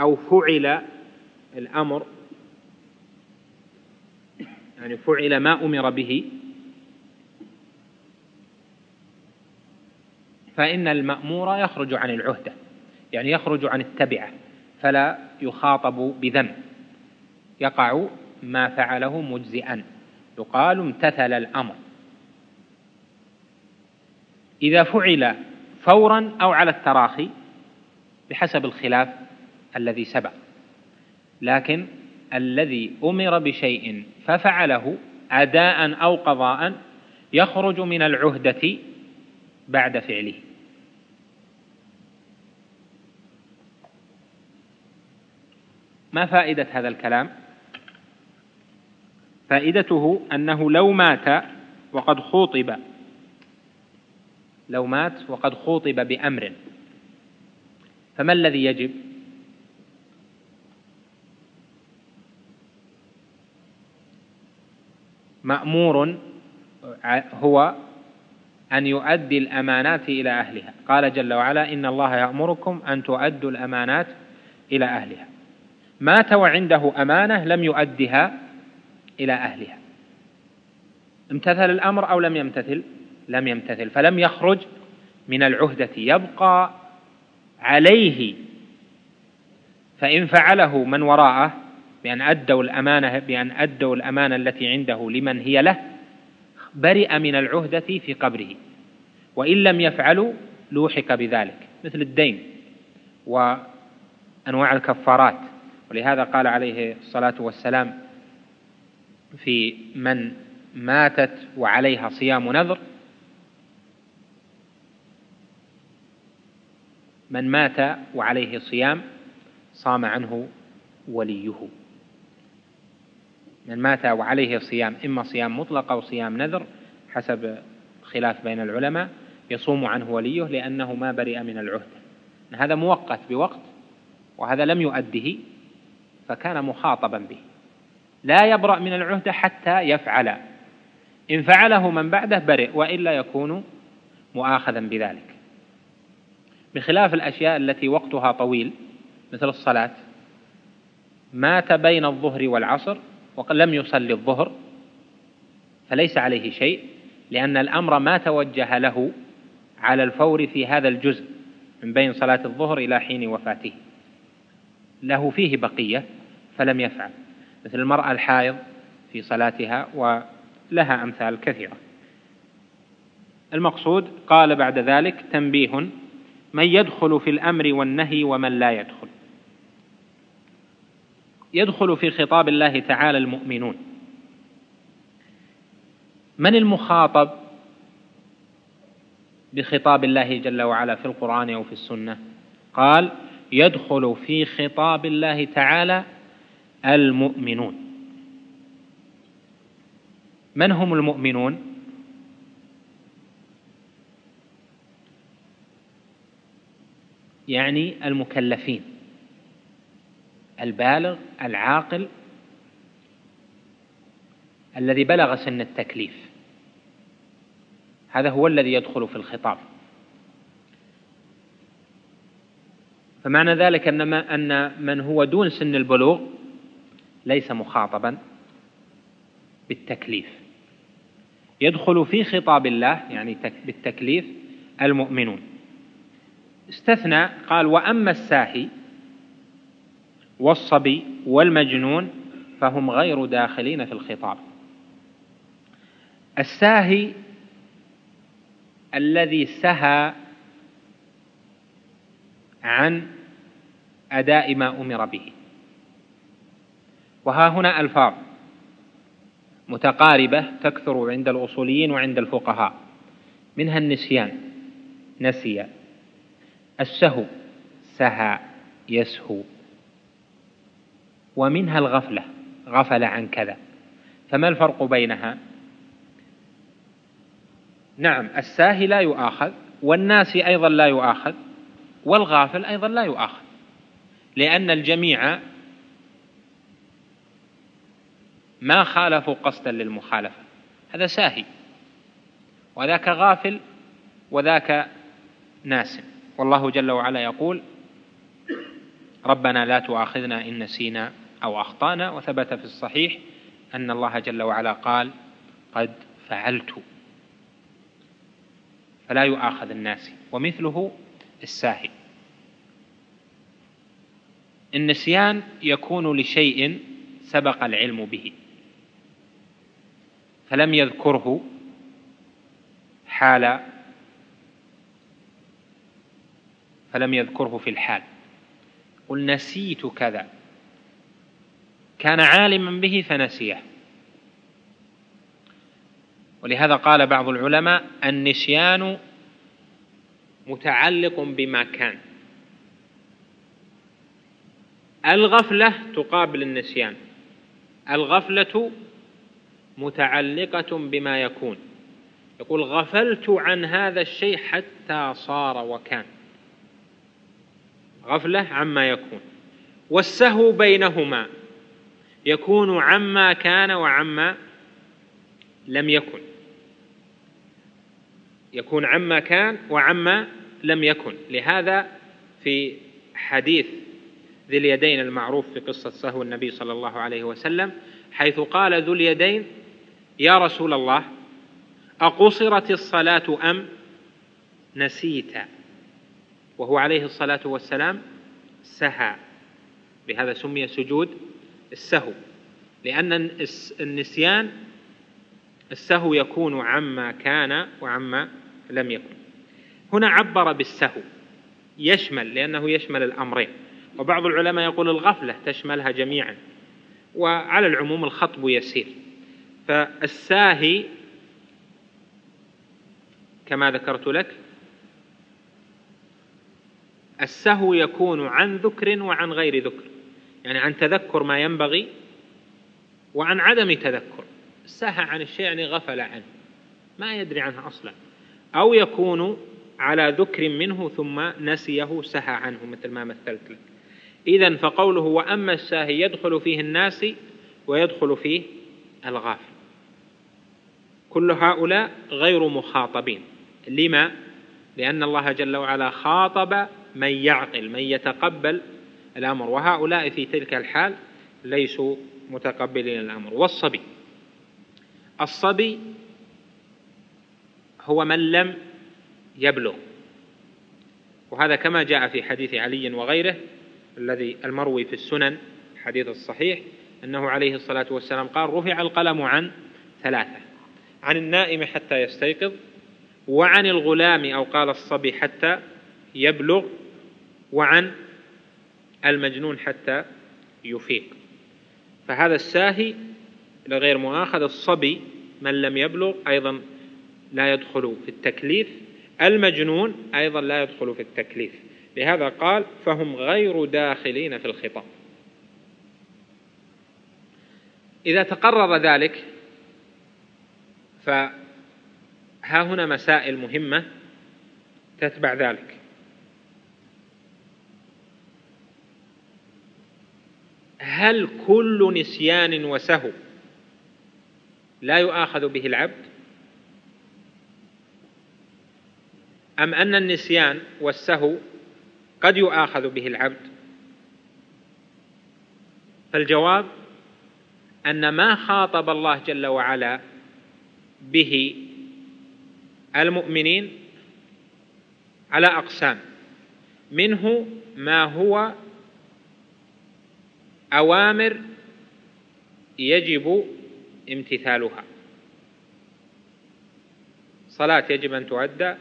أو فعل الأمر. يعني فعل ما أمر به. فإن المأمور يخرج عن العهدة يعني يخرج عن التبعة فلا يخاطب بذنب. يقع ما فعله مجزئا. يقال امتثل الأمر. إذا فعل فورا أو على التراخي بحسب الخلاف الذي سبق. لكن الذي أمر بشيء ففعله أداء أو قضاء يخرج من العهدة بعد فعله. ما فائدة هذا الكلام؟ فائدته أنه لو مات وقد خوطب لو مات وقد خوطب بأمر. فما الذي يجب؟ مأمور هو أن يؤدي الأمانات إلى أهلها. قال جل وعلا إن الله يأمركم أن تؤدوا الأمانات إلى أهلها. مات وعنده أمانة لم يؤدها إلى أهلها. امتثل الأمر أو لم يمتثل؟ لم يمتثل. فلم يخرج من العهدة. يبقى عليه. فإن فعله من وراءه بأن أدوا الأمانة بأن أدوا الأمانة التي عنده لمن هي له برئ من العهدة في قبره. وإن لم يفعلوا لوحق بذلك مثل الدين وأنواع الكفارات. ولهذا قال عليه الصلاة والسلام في من ماتت وعليها صيام نذر من مات وعليه صيام صام عنه وليه. من مات وعليه صيام إما صيام مطلق أو صيام نذر حسب خلاف بين العلماء يصوم عنه وليه لأنه ما برئ من العهد. هذا مؤقت بوقت وهذا لم يؤده فكان مخاطبا به. لا يبرأ من العهدة حتى يفعل. إن فعله من بعده برئ وإلا يكون مؤاخذا بذلك. بخلاف الأشياء التي وقتها طويل مثل الصلاة. مات بين الظهر والعصر ولم يصلي الظهر فليس عليه شيء لأن الأمر ما توجه له على الفور في هذا الجزء من بين صلاة الظهر إلى حين وفاته. له فيه بقية فلم يفعل مثل المرأة الحائض في صلاتها ولها أمثال كثيرة. المقصود قال بعد ذلك تنبيه من يدخل في الأمر والنهي ومن لا يدخل. يدخل في خطاب الله تعالى المؤمنون. من المخاطب بخطاب الله جل وعلا في القرآن أو في السنة؟ قال يدخل في خطاب الله تعالى المؤمنون. من هم المؤمنون؟ يعني المكلفين. البالغ العاقل الذي بلغ سن التكليف. هذا هو الذي يدخل في الخطاب. فمعنى ذلك أن أن من هو دون سن البلوغ ليس مخاطبا بالتكليف. يدخل في خطاب الله يعني بالتكليف المؤمنون. استثنى قال وأما الساهي والصبي والمجنون فهم غير داخلين في الخطاب. الساهي الذي سهى عن أداء ما أمر به. وها هنا ألفاظ متقاربة تكثر عند الأصوليين وعند الفقهاء منها النسيان نسي السهو سهى يسهو. ومنها الغفلة غفل عن كذا. فما الفرق بينها؟ نعم الساهي لا يؤاخذ والناسي أيضا لا يؤاخذ والغافل أيضا لا يؤاخذ. لأن الجميع ما خالفوا قصدا للمخالفة. هذا ساهي. وذاك غافل وذاك ناس. والله جل وعلا يقول ربنا لا تؤاخذنا إن نسينا أو أخطأنا. وثبت في الصحيح أن الله جل وعلا قال قد فعلت. فلا يؤاخذ الناس. ومثله الساهي. النسيان يكون لشيء سبق العلم به. فلم يذكره حال فلم يذكره في الحال. قل نسيت كذا. كان عالما به فنسيه. ولهذا قال بعض العلماء النسيان متعلق بما كان. الغفلة تقابل النسيان. الغفلة متعلقة بما يكون. يقول غفلت عن هذا الشيء حتى صار وكان. غفلة عما يكون. والسهو بينهما يكون عما كان وعما لم يكن. يكون عما كان وعما لم يكن. لهذا في حديث ذي اليدين المعروف في قصة سهو النبي صلى الله عليه وسلم حيث قال ذو اليدين يا رسول الله أقصرت الصلاة أم نسيت؟ وهو عليه الصلاة والسلام سهى. بهذا سمي سجود السهو. لأن النسيان السهو يكون عما كان وعما لم يكن. هنا عبر بالسهو. يشمل لأنه يشمل الأمرين. وبعض العلماء يقول الغفلة تشملها جميعا. وعلى العموم الخطب يسير. فالساهي كما ذكرت لك السهو يكون عن ذكر وعن غير ذكر. يعني عن تذكر ما ينبغي وعن عدم تذكر. سهى عن الشيء يعني غفل عنه ما يدري عنه أصلا. أو يكون على ذكر منه ثم نسيه سهى عنه مثل ما مثلت لك. اذا فقوله وأما الساهي يدخل فيه الناس ويدخل فيه الغافل. كل هؤلاء غير مخاطبين. لما؟ لأن الله جل وعلا خاطب من يعقل من يتقبل الأمر. وهؤلاء في تلك الحال ليسوا متقبلين الأمر. والصبي الصبي هو من لم يبلغ. وهذا كما جاء في حديث علي وغيره الذي المروي في السنن الحديث الصحيح أنه عليه الصلاة والسلام قال رفع القلم عن ثلاثة عن النائم حتى يستيقظ وعن الغلام أو قال الصبي حتى يبلغ وعن المجنون حتى يفيق. فهذا الساهي لغير مؤاخذ الصبي من لم يبلغ أيضا لا يدخل في التكليف المجنون أيضا لا يدخل في التكليف. لهذا قال فهم غير داخلين في الخطاب. إذا تقرر ذلك فها هنا مسائل مهمة تتبع ذلك. هل كل نسيان وسهو لا يؤاخذ به العبد؟ أم أن النسيان والسهو قد يؤاخذ به العبد؟ فالجواب أن ما خاطب الله جل وعلا به المؤمنين على أقسام منه ما هو أوامر يجب امتثالها. صلاة يجب أن تؤدى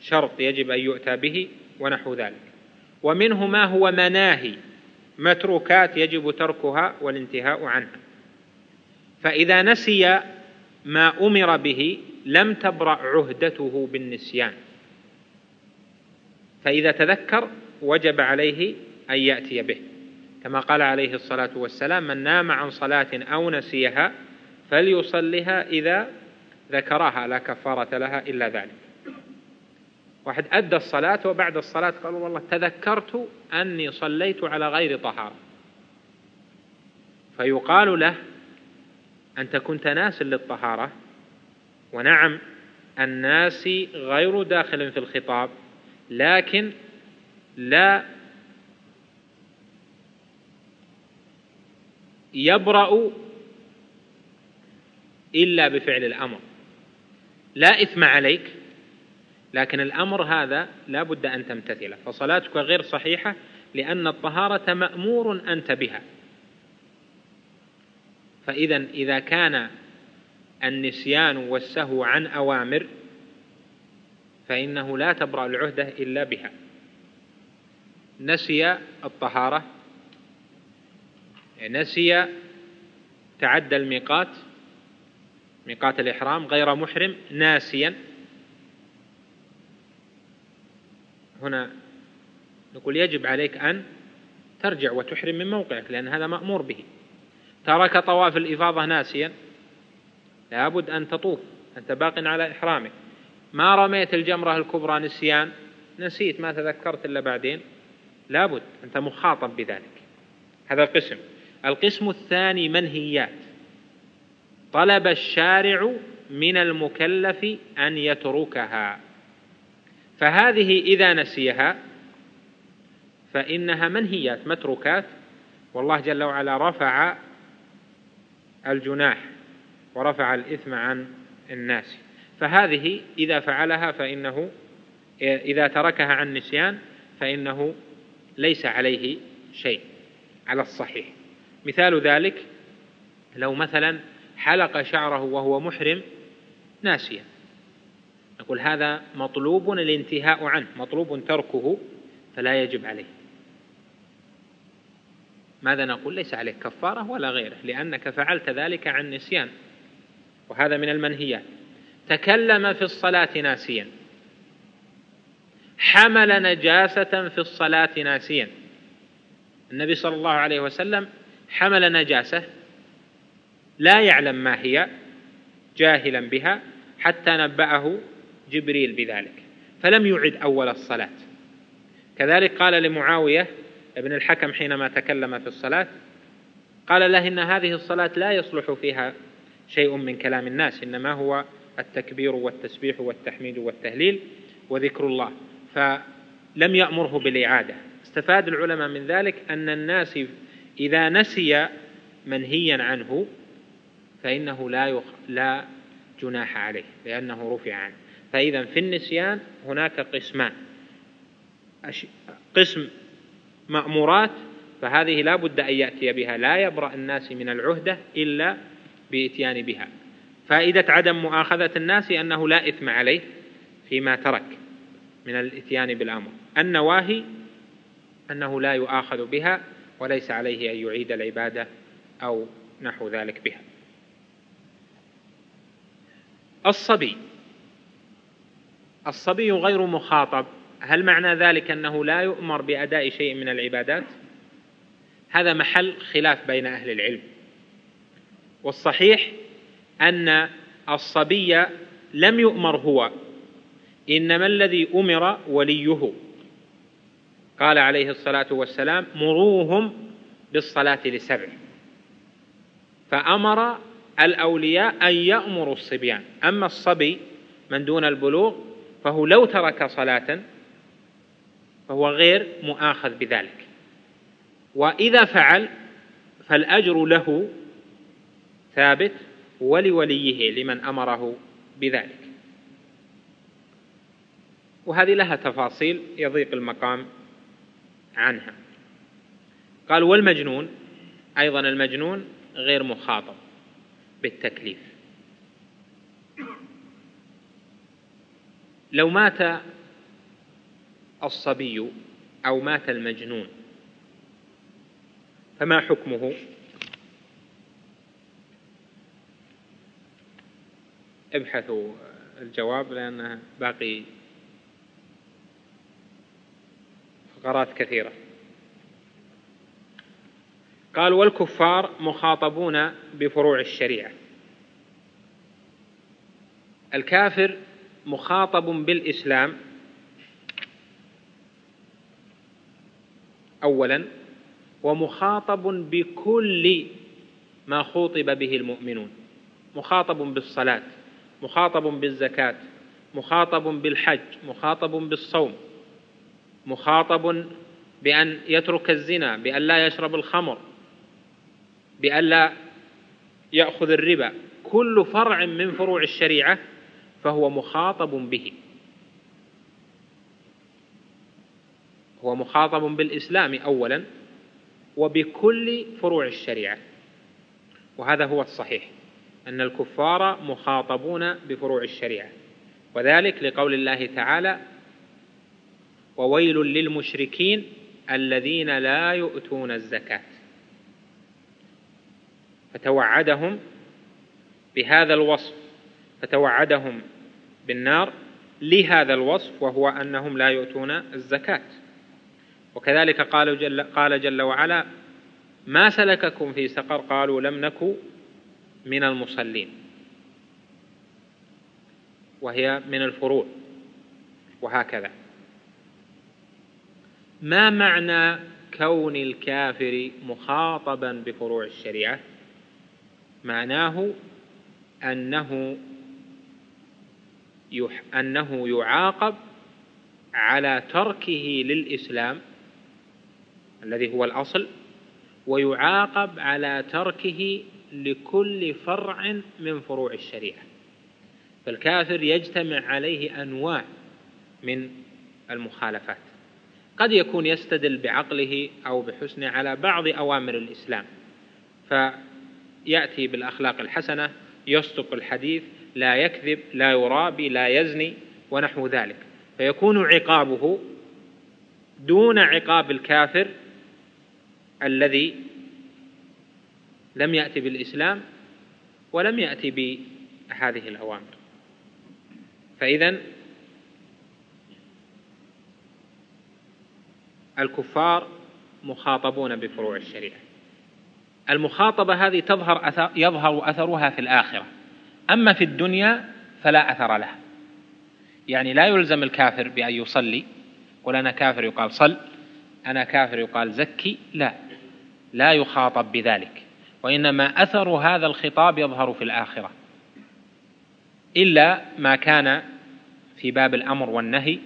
شرط يجب أن يؤتى به ونحو ذلك. ومنه ما هو مناهي متروكات يجب تركها والانتهاء عنها. فإذا نسي ما أمر به لم تبرأ عهدته بالنسيان. فإذا تذكر وجب عليه أن يأتي به. كما قال عليه الصلاة والسلام من نام عن صلاة أو نسيها فليصلها إذا ذكرها لا كفارة لها إلا ذلك. واحد أدى الصلاة وبعد الصلاة قال والله تذكرت أني صليت على غير طهارة. فيقال له أنت كنت ناس للطهارة ونعم الناس غير داخل في الخطاب لكن لا يبرأ إلا بفعل الأمر. لا إثم عليك لكن الأمر هذا لا بد أن تمتثله. فصلاتك غير صحيحة لأن الطهارة مأمور أنت بها. فإذا إذا كان النسيان والسهو عن أوامر فإنه لا تبرأ العهدة إلا بها. نسي الطهارة نسي تعدى الميقات ميقات الإحرام غير محرم ناسيا. هنا نقول يجب عليك أن ترجع وتحرم من موقعك لأن هذا مأمور به. ترك طواف الإفاضة ناسيا لابد أن تطوف أنت باق على إحرامك. ما رميت الجمرة الكبرى نسيان نسيت ما تذكرت إلا بعدين. لابد أنت مخاطب بذلك. هذا القسم. القسم الثاني منهيات. طلب الشارع من المكلف أن يتركها. فهذه إذا نسيها فإنها منهيات متروكات والله جل وعلا رفع الجناح ورفع الإثم عن الناس. فهذه إذا فعلها فإنه إذا تركها عن نسيان فإنه ليس عليه شيء على الصحيح. مثال ذلك لو مثلا حلق شعره وهو محرم ناسيا. نقول هذا مطلوب الانتهاء عنه مطلوب تركه فلا يجب عليه. ماذا نقول؟ ليس عليك كفارة ولا غيره لأنك فعلت ذلك عن نسيان وهذا من المنهيات. تكلم في الصلاة ناسيا. حمل نجاسة في الصلاة ناسيا. النبي صلى الله عليه وسلم حمل نجاسة لا يعلم ما هي جاهلا بها حتى نبأه جبريل بذلك. فلم يعد أول الصلاة. كذلك قال لمعاوية ابن الحكم حينما تكلم في الصلاة قال له إن هذه الصلاة لا يصلح فيها شيء من كلام الناس إنما هو التكبير والتسبيح والتحميد والتهليل وذكر الله. فلم يأمره بالإعادة. استفاد العلماء من ذلك أن الناس إذا نسي منهيا عنه فإنه لا يخ... لا جناح عليه لأنه رفع عنه. فإذا في النسيان هناك قسمان. قسم مأمورات فهذه لا بد أن يأتي بها. لا يبرأ الناس من العهدة إلا بإتيان بها. فائدة عدم مؤاخذة الناس أنه لا إثم عليه فيما ترك من الإتيان بالأمر. النواهي أنه لا يؤاخذ بها وليس عليه أن يعيد العبادة أو نحو ذلك بها. الصبي. الصبي غير مخاطب. هل معنى ذلك أنه لا يؤمر بأداء شيء من العبادات؟ هذا محل خلاف بين أهل العلم. والصحيح أن الصبي لم يؤمر هو إنما الذي أمر وليه. قال عليه الصلاة والسلام مروهم بالصلاة لسبع. فأمر الأولياء أن يأمروا الصبيان. أما الصبي من دون البلوغ فهو لو ترك صلاة فهو غير مؤاخذ بذلك. وإذا فعل فالأجر له ثابت ولوليه لمن أمره بذلك. وهذه لها تفاصيل يضيق المقام. عنها. قال والمجنون أيضا المجنون غير مخاطب بالتكليف. لو مات الصبي أو مات المجنون فما حكمه؟ ابحثوا الجواب لأنه باقي فقرات كثيرة. قال والكفار مخاطبون بفروع الشريعة. الكافر مخاطب بالإسلام. أولا ومخاطب بكل ما خوطب به المؤمنون. مخاطب بالصلاة مخاطب بالزكاة مخاطب بالحج مخاطب بالصوم. مخاطب بأن يترك الزنا بأن لا يشرب الخمر بأن لا يأخذ الربا. كل فرع من فروع الشريعة فهو مخاطب به. هو مخاطب بالإسلام أولا وبكل فروع الشريعة. وهذا هو الصحيح أن الكفار مخاطبون بفروع الشريعة. وذلك لقول الله تعالى وويل للمشركين الذين لا يؤتون الزكاة. فتوعدهم بهذا الوصف فتوعدهم بالنار لهذا الوصف وهو أنهم لا يؤتون الزكاة. وكذلك قال جل, قال جل وعلا ما سلككم في سقر؟ قالوا لم نك من المصلين وهي من الفروع. وهكذا. ما معنى كون الكافر مخاطبا بفروع الشريعة؟ معناه أنه يح أنه يعاقب على تركه للإسلام الذي هو الأصل ويعاقب على تركه لكل فرع من فروع الشريعة. فالكافر يجتمع عليه أنواع من المخالفات. قد يكون يستدل بعقله أو بحسنه على بعض أوامر الإسلام. فيأتي بالأخلاق الحسنة يصدق الحديث لا يكذب لا يرابي لا يزني ونحو ذلك. فيكون عقابه دون عقاب الكافر الذي لم يأتي بالإسلام ولم يأتي بهذه الأوامر. فإذا الكفار مخاطبون بفروع الشريعة. المخاطبة هذه تظهر أثر يظهر أثرها في الآخرة. أما في الدنيا فلا أثر لها. يعني لا يلزم الكافر بأن يصلي قل أنا كافر يقال صل أنا كافر يقال زكي لا. لا يخاطب بذلك. وإنما أثر هذا الخطاب يظهر في الآخرة. إلا ما كان في باب الأمر والنهي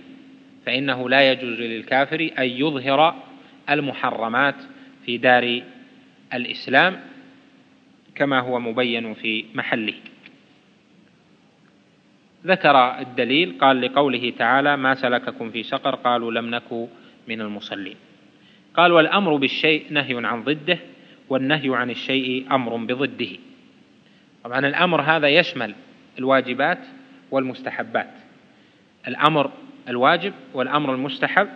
فإنه لا يجوز للكافر أن يظهر المحرمات في دار الإسلام كما هو مبين في محله. ذكر الدليل قال لقوله تعالى ما سلككم في سقر قالوا لم نكن من المصلين قال والأمر بالشيء نهي عن ضده والنهي عن الشيء أمر بضده طبعا الأمر هذا يشمل الواجبات والمستحبات. الأمر الواجب والأمر المستحب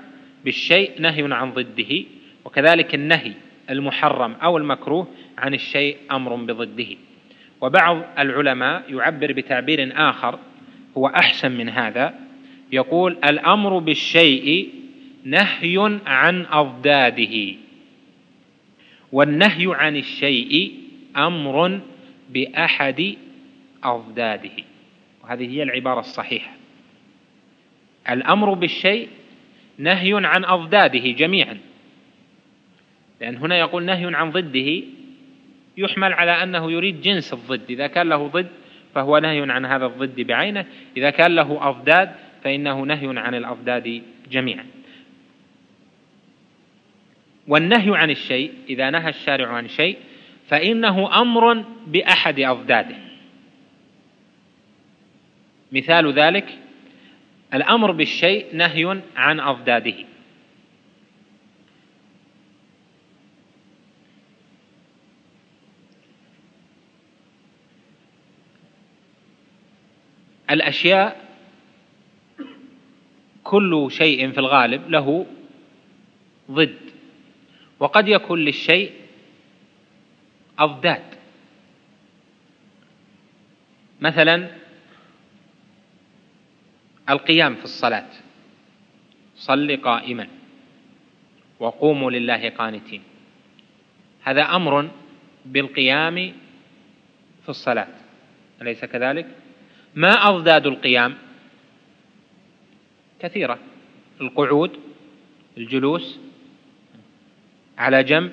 بالشيء نهي عن ضده وكذلك النهي المحرم أو المكروه عن الشيء أمر بضده. وبعض العلماء يعبر بتعبير آخر هو أحسن من هذا يقول الأمر بالشيء نهي عن أضداده والنهي عن الشيء أمر بأحد أضداده. وهذه هي العبارة الصحيحة. الأمر بالشيء نهي عن أضداده جميعا. لأن هنا يقول نهي عن ضده يحمل على أنه يريد جنس الضد. إذا كان له ضد فهو نهي عن هذا الضد بعينه. إذا كان له أضداد فإنه نهي عن الأضداد جميعا. والنهي عن الشيء إذا نهى الشارع عن شيء فإنه أمر بأحد أضداده. مثال ذلك الأمر بالشيء نهي عن أضداده. الأشياء كل شيء في الغالب له ضد وقد يكون للشيء أضداد. مثلا القيام في الصلاة. صل قائما. وقوموا لله قانتين. هذا أمر بالقيام في الصلاة. أليس كذلك؟ ما أضداد القيام؟ كثيرة. القعود الجلوس على جنب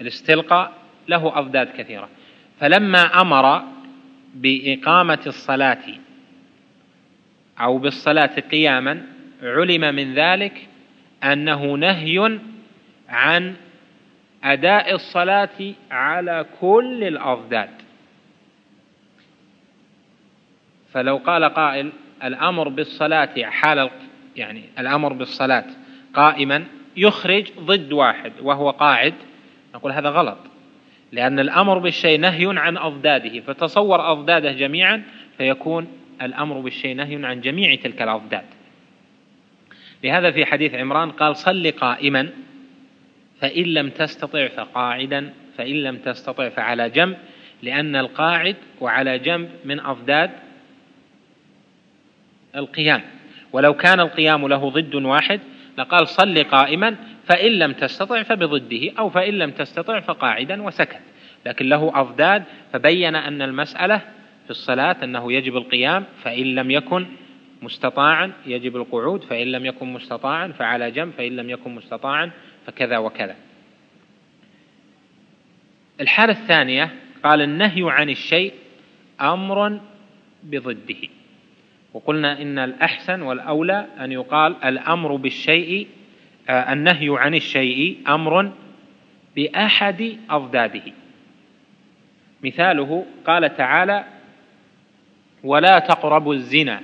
الاستلقاء له أضداد كثيرة. فلما أمر بإقامة الصلاة أو بالصلاة قياما علم من ذلك أنه نهي عن أداء الصلاة على كل الأضداد فلو قال قائل الأمر بالصلاة حال يعني الأمر بالصلاة قائما يخرج ضد واحد وهو قاعد نقول هذا غلط لأن الأمر بالشيء نهي عن أضداده فتصور أضداده جميعا فيكون الأمر بالشيء نهي عن جميع تلك الأضداد. لهذا في حديث عمران قال صل قائما فإن لم تستطع فقاعدا فإن لم تستطع فعلى جنب لأن القاعد وعلى جنب من أضداد القيام. ولو كان القيام له ضد واحد لقال صل قائما فإن لم تستطع فبضده أو فإن لم تستطع فقاعدا وسكت. لكن له أضداد فبين أن المسألة في الصلاة أنه يجب القيام فإن لم يكن مستطاعا يجب القعود فإن لم يكن مستطاعا فعلى جنب فإن لم يكن مستطاعا فكذا وكذا. الحالة الثانية قال النهي عن الشيء أمر بضده. وقلنا إن الأحسن والأولى أن يقال الأمر بالشيء آه، النهي عن الشيء أمر بأحد أضداده. مثاله قال تعالى ولا تقربوا الزنا.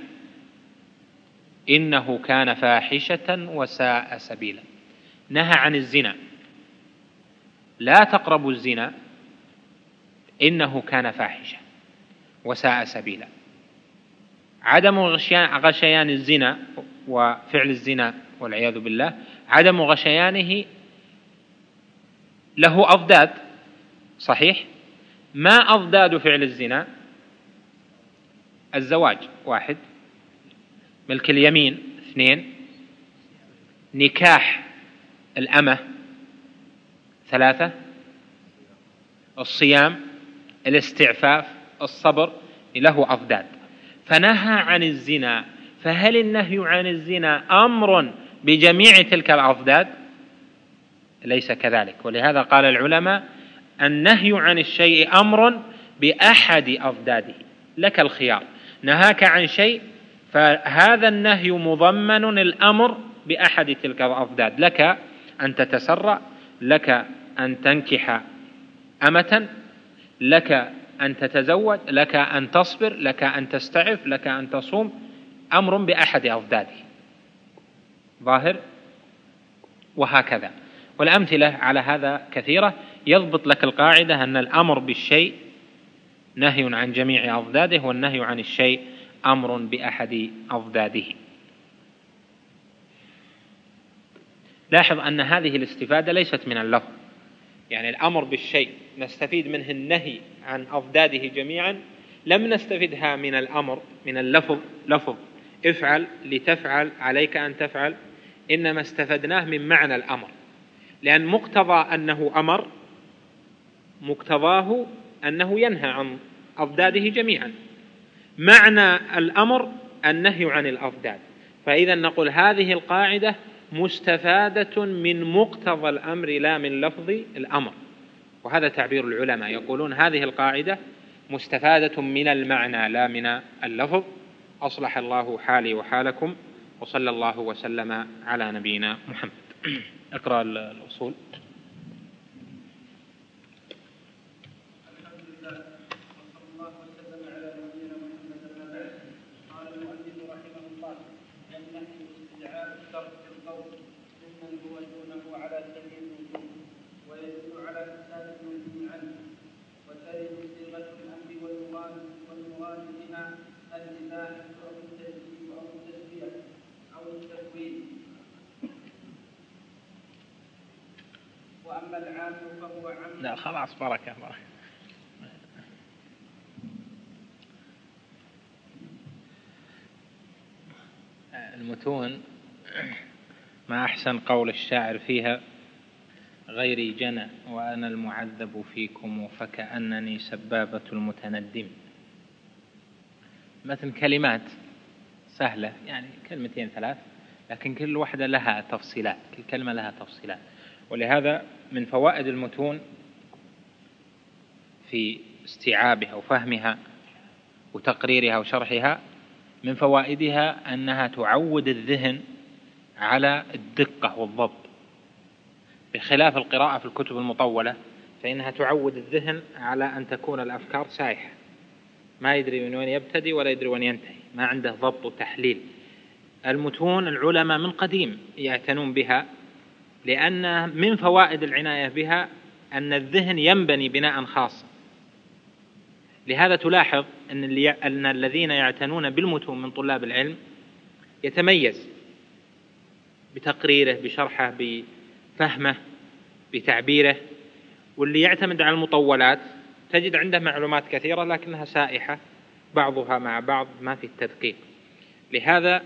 إنه كان فاحشة وساء سبيلا. نهى عن الزنا. لا تقربوا الزنا. إنه كان فاحشة وساء سبيلا. عدم غشيان الزنا وفعل الزنا والعياذ بالله عدم غشيانه له أضداد. صحيح؟ ما أضداد فعل الزنا؟ الزواج واحد. ملك اليمين اثنين. نكاح الأمة ثلاثة. الصيام الاستعفاف الصبر له أضداد فنهى عن الزنا فهل النهي عن الزنا أمر بجميع تلك الأضداد ليس كذلك. ولهذا قال العلماء النهي عن الشيء أمر بأحد أضداده لك الخيار. نهاك عن شيء فهذا النهي مضمن الأمر بأحد تلك الأضداد. لك أن تتسرع لك أن تنكح أمة لك أن تتزوج لك أن تصبر لك أن تستعف لك أن تصوم أمر بأحد أضداده. ظاهر؟ وهكذا. والأمثلة على هذا كثيرة. يضبط لك القاعدة أن الأمر بالشيء نهي عن جميع أضداده والنهي عن الشيء أمر بأحد أضداده. لاحظ أن هذه الاستفادة ليست من اللفظ. يعني الأمر بالشيء نستفيد منه النهي عن أضداده جميعا لم نستفدها من الأمر من اللفظ لفظ. افعل لتفعل عليك أن تفعل. إنما استفدناه من معنى الأمر. لأن مقتضى أنه أمر مقتضاه أنه ينهى عن أضداده جميعا. معنى الأمر النهي عن الأضداد. فإذا نقول هذه القاعدة مستفادة من مقتضى الأمر لا من لفظ الأمر. وهذا تعبير العلماء يقولون هذه القاعدة مستفادة من المعنى لا من اللفظ. أصلح الله حالي وحالكم وصلى الله وسلم على نبينا محمد. أقرأ الأصول. لا خلاص بركة بركة. المتون ما أحسن قول الشاعر فيها غيري جنى وأنا المعذب فيكم فكأنني سبابة المتندم. مثل كلمات سهلة يعني كلمتين ثلاث لكن كل واحدة لها تفصيلات كل كلمة لها تفصيلات. ولهذا من فوائد المتون في استيعابها وفهمها وتقريرها وشرحها من فوائدها أنها تعود الذهن على الدقة والضبط. بخلاف القراءة في الكتب المطولة فإنها تعود الذهن على أن تكون الأفكار سايحة. ما يدري من وين يبتدي ولا يدري وين ينتهي. ما عنده ضبط وتحليل. المتون العلماء من قديم يعتنون بها لأن من فوائد العناية بها أن الذهن ينبني بناء خاصا لهذا تلاحظ أن, اللي أن الذين يعتنون بالمتون من طلاب العلم يتميز بتقريره بشرحه بفهمه بتعبيره. واللي يعتمد على المطولات تجد عنده معلومات كثيرة لكنها سائحة بعضها مع بعض ما في التدقيق. لهذا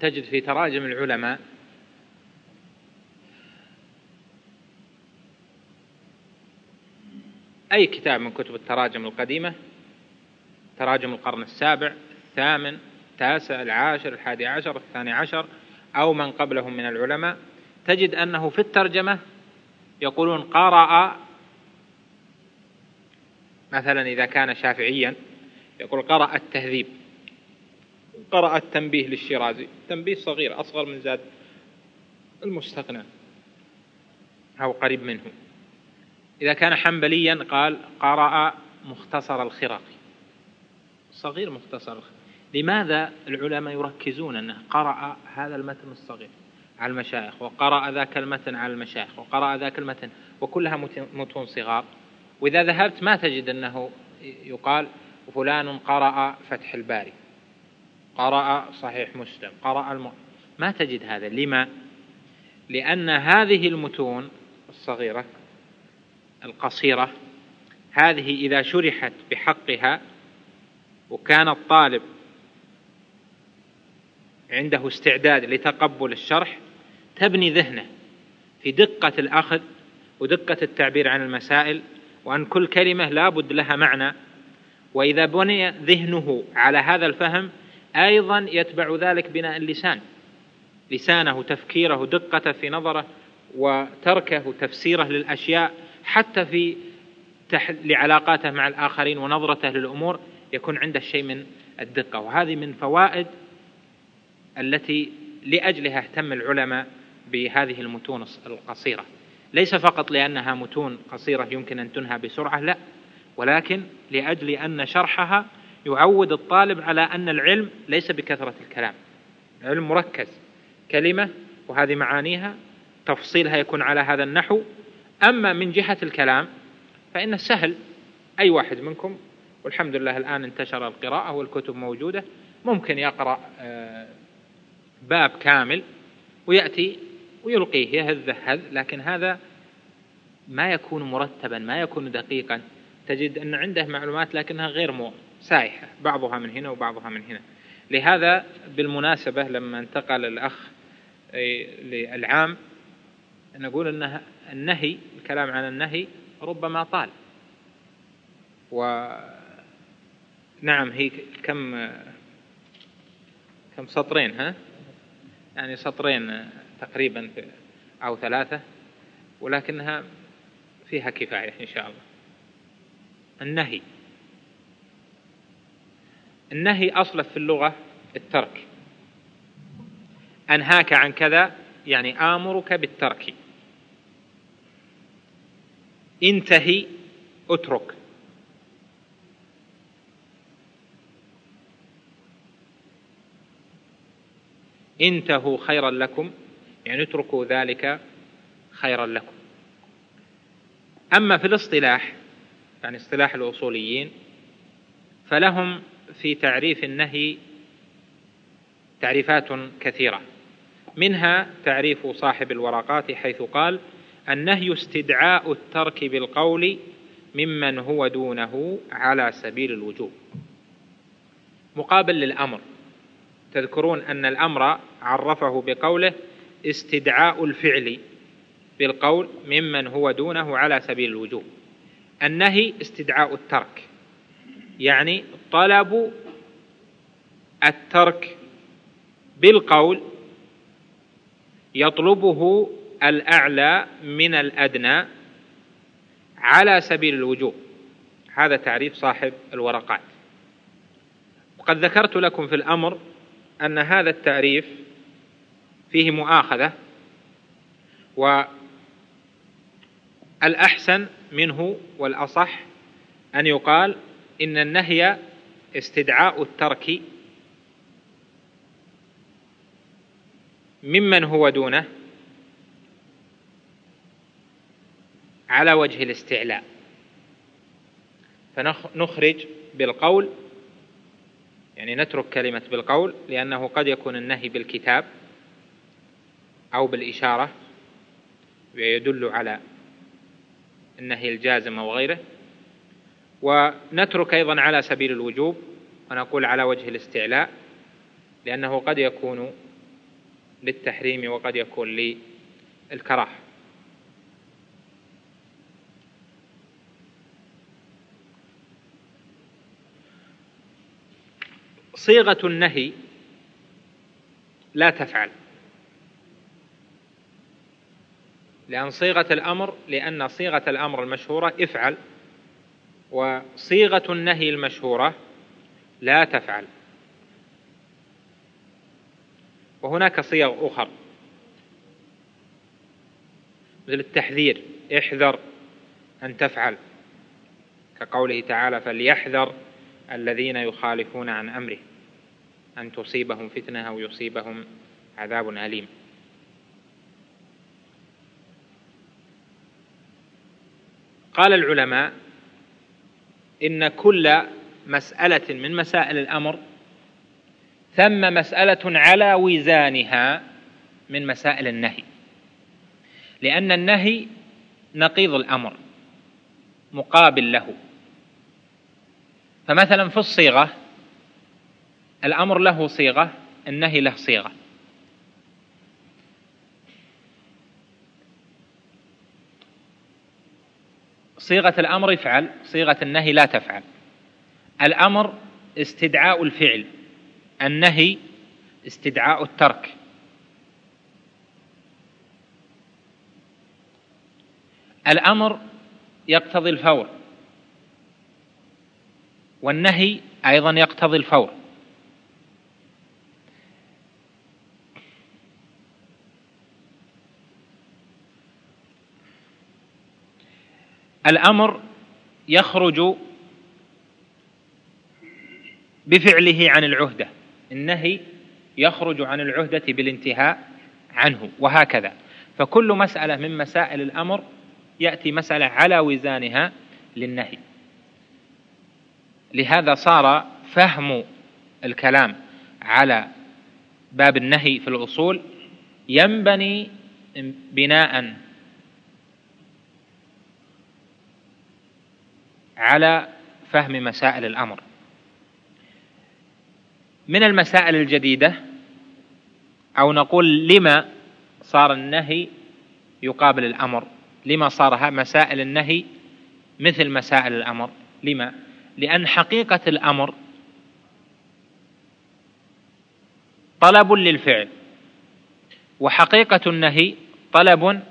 تجد في تراجم العلماء أي كتاب من كتب التراجم القديمة؟ تراجم القرن السابع الثامن التاسع العاشر الحادي عشر الثاني عشر أو من قبلهم من العلماء. تجد أنه في الترجمة يقولون قرأ مثلا إذا كان شافعيا يقول قرأ التهذيب قرأ التنبيه للشيرازي. تنبيه صغير أصغر من زاد المستقنع أو قريب منه. إذا كان حنبليا قال قرأ مختصر الخرقي صغير مختصر الخرقي لماذا العلماء يركزون أنه قرأ هذا المتن الصغير على المشايخ وقرأ ذاك المتن على المشايخ وقرأ ذاك المتن وكلها متون صغار؟ وإذا ذهبت ما تجد أنه يقال فلان قرأ فتح الباري قرأ صحيح مسلم قرأ الم... ما تجد هذا. لما؟ لأن هذه المتون الصغيرة القصيرة هذه إذا شرحت بحقها وكان الطالب عنده استعداد لتقبل الشرح تبني ذهنه في دقة الأخذ ودقة التعبير عن المسائل وأن كل كلمة لابد لها معنى. وإذا بني ذهنه على هذا الفهم أيضا يتبع ذلك بناء اللسان. لسانه تفكيره دقته في نظره وتركه تفسيره للأشياء حتى في لعلاقاته مع الآخرين ونظرته للأمور يكون عنده شيء من الدقة. وهذه من فوائد التي لأجلها اهتم العلماء بهذه المتون القصيرة. ليس فقط لأنها متون قصيرة يمكن أن تنهى بسرعة لا. ولكن لأجل أن شرحها يعود الطالب على أن العلم ليس بكثرة الكلام. علم مركز. كلمة وهذه معانيها تفصيلها يكون على هذا النحو أما من جهة الكلام فإنه سهل. أي واحد منكم والحمد لله الآن انتشر القراءة والكتب موجودة ممكن يقرأ آه، باب كامل ويأتي ويلقيه يهذ هذ لكن هذا ما يكون مرتبا ما يكون دقيقا. تجد أن عنده معلومات لكنها غير سائحة بعضها من هنا وبعضها من هنا. لهذا بالمناسبة لما انتقل الأخ للعام نقول أنها النهي الكلام عن النهي ربما طال. ونعم هي كم كم سطرين ها؟ يعني سطرين تقريبا أو ثلاثة ولكنها فيها كفاية إن شاء الله. النهي. النهي أصله في اللغة الترك. أنهاك عن كذا يعني آمرك بالترك. انتهي اترك. انتهوا خيرا لكم يعني اتركوا ذلك خيرا لكم. أما في الاصطلاح يعني اصطلاح الأصوليين فلهم في تعريف النهي تعريفات كثيرة. منها تعريف صاحب الورقات حيث قال النهي استدعاء الترك بالقول ممن هو دونه على سبيل الوجوب. مقابل للأمر تذكرون أن الأمر عرفه بقوله استدعاء الفعل بالقول ممن هو دونه على سبيل الوجوب. النهي استدعاء الترك يعني طلب الترك بالقول يطلبه الأعلى من الأدنى على سبيل الوجوب. هذا تعريف صاحب الورقات. وقد ذكرت لكم في الأمر أن هذا التعريف فيه مؤاخذة والأحسن منه والأصح أن يقال إن النهي استدعاء الترك ممن هو دونه على وجه الاستعلاء. فنخرج بالقول يعني نترك كلمة بالقول لأنه قد يكون النهي بالكتاب أو بالإشارة ويدل على النهي الجازم أو غيره. ونترك أيضا على سبيل الوجوب ونقول على وجه الاستعلاء لأنه قد يكون للتحريم وقد يكون للكراهة. صيغة النهي لا تفعل. لأن صيغة الأمر لأن صيغة الأمر المشهورة افعل وصيغة النهي المشهورة لا تفعل. وهناك صيغ أخر. مثل التحذير احذر أن تفعل. كقوله تعالى فليحذر الذين يخالفون عن أمره. أن تصيبهم فتنة أو يصيبهم عذاب أليم. قال العلماء إن كل مسألة من مسائل الأمر ثم مسألة على وزانها من مسائل النهي لأن النهي نقيض الأمر مقابل له. فمثلا في الصيغة الأمر له صيغة النهي له صيغة. صيغة الأمر افعل صيغة النهي لا تفعل. الأمر استدعاء الفعل النهي استدعاء الترك. الأمر يقتضي الفور والنهي أيضا يقتضي الفور. الأمر يخرج بفعله عن العهدة. النهي يخرج عن العهدة بالانتهاء عنه وهكذا. فكل مسألة من مسائل الأمر يأتي مسألة على وزانها للنهي. لهذا صار فهم الكلام على باب النهي في الأصول ينبني بناء على فهم مسائل الأمر. من المسائل الجديدة أو نقول لما صار النهي يقابل الأمر لما صار مسائل النهي مثل مسائل الأمر. لما؟ لأن حقيقة الأمر طلب للفعل وحقيقة النهي طلب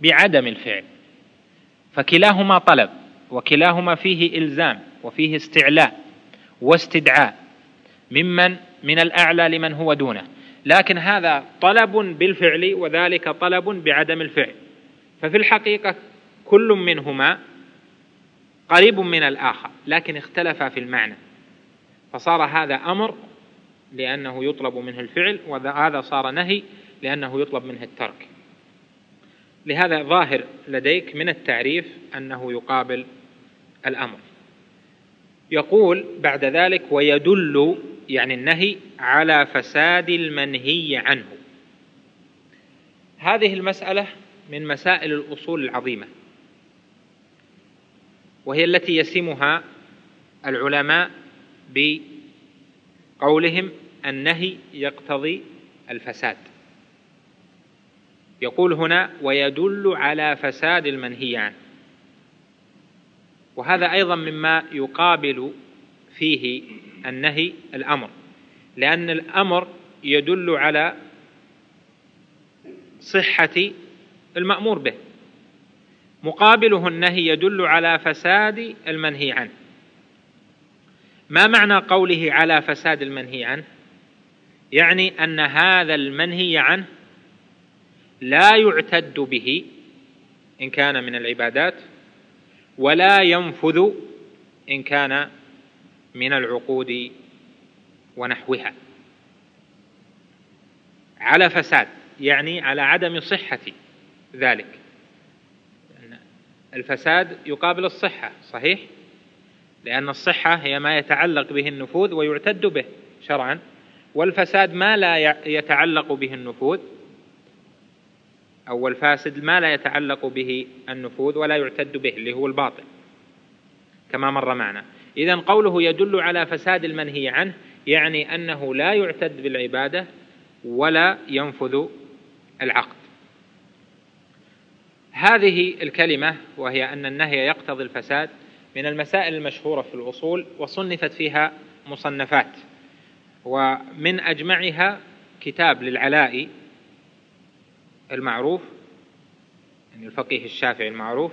بعدم الفعل. فكلاهما طلب. وكلاهما فيه إلزام وفيه استعلاء واستدعاء ممن من الأعلى لمن هو دونه. لكن هذا طلب بالفعل وذلك طلب بعدم الفعل. ففي الحقيقة كل منهما قريب من الآخر لكن اختلفا في المعنى. فصار هذا أمر لأنه يطلب منه الفعل وهذا صار نهي لأنه يطلب منه الترك. لهذا ظاهر لديك من التعريف أنه يقابل الأمر. يقول بعد ذلك ويدل يعني النهي على فساد المنهي عنه. هذه المسألة من مسائل الأصول العظيمة. وهي التي يسمها العلماء بقولهم النهي يقتضي الفساد. يقول هنا ويدل على فساد المنهي عنه. وهذا أيضا مما يقابل فيه النهي الأمر لأن الأمر يدل على صحة المأمور به. مقابله النهي يدل على فساد المنهي عنه. ما معنى قوله على فساد المنهي عنه؟ يعني أن هذا المنهي عنه لا يعتد به إن كان من العبادات ولا ينفذ إن كان من العقود ونحوها. على فساد يعني على عدم صحة ذلك. الفساد يقابل الصحة صحيح؟ لأن الصحة هي ما يتعلق به النفوذ ويعتد به شرعا والفساد ما لا يتعلق به النفوذ أو الفاسد ما لا يتعلق به النفوذ ولا يعتد به اللي هو الباطل. كما مر معنا. إذا قوله يدل على فساد المنهي عنه يعني أنه لا يعتد بالعبادة ولا ينفذ العقد. هذه الكلمة وهي أن النهي يقتضي الفساد من المسائل المشهورة في الأصول وصنفت فيها مصنفات. ومن أجمعها كتاب للعلاء المعروف يعني الفقيه الشافعي المعروف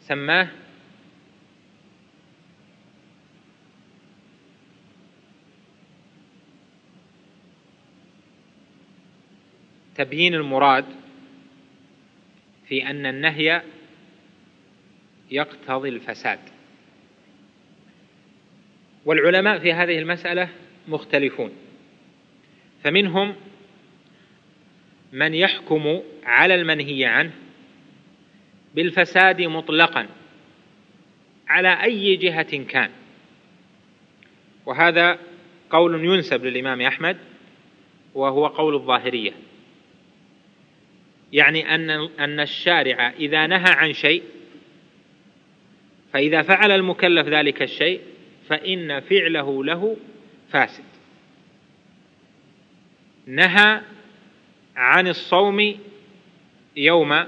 سماه تبيين المراد في أن النهي يقتضي الفساد. والعلماء في هذه المسألة مختلفون. فمنهم من يحكم على المنهي عنه بالفساد مطلقا على أي جهة كان. وهذا قول ينسب للإمام أحمد وهو قول الظاهرية. يعني أن أن الشارع إذا نهى عن شيء فإذا فعل المكلف ذلك الشيء فإن فعله له فاسد. نهى عن الصوم يوم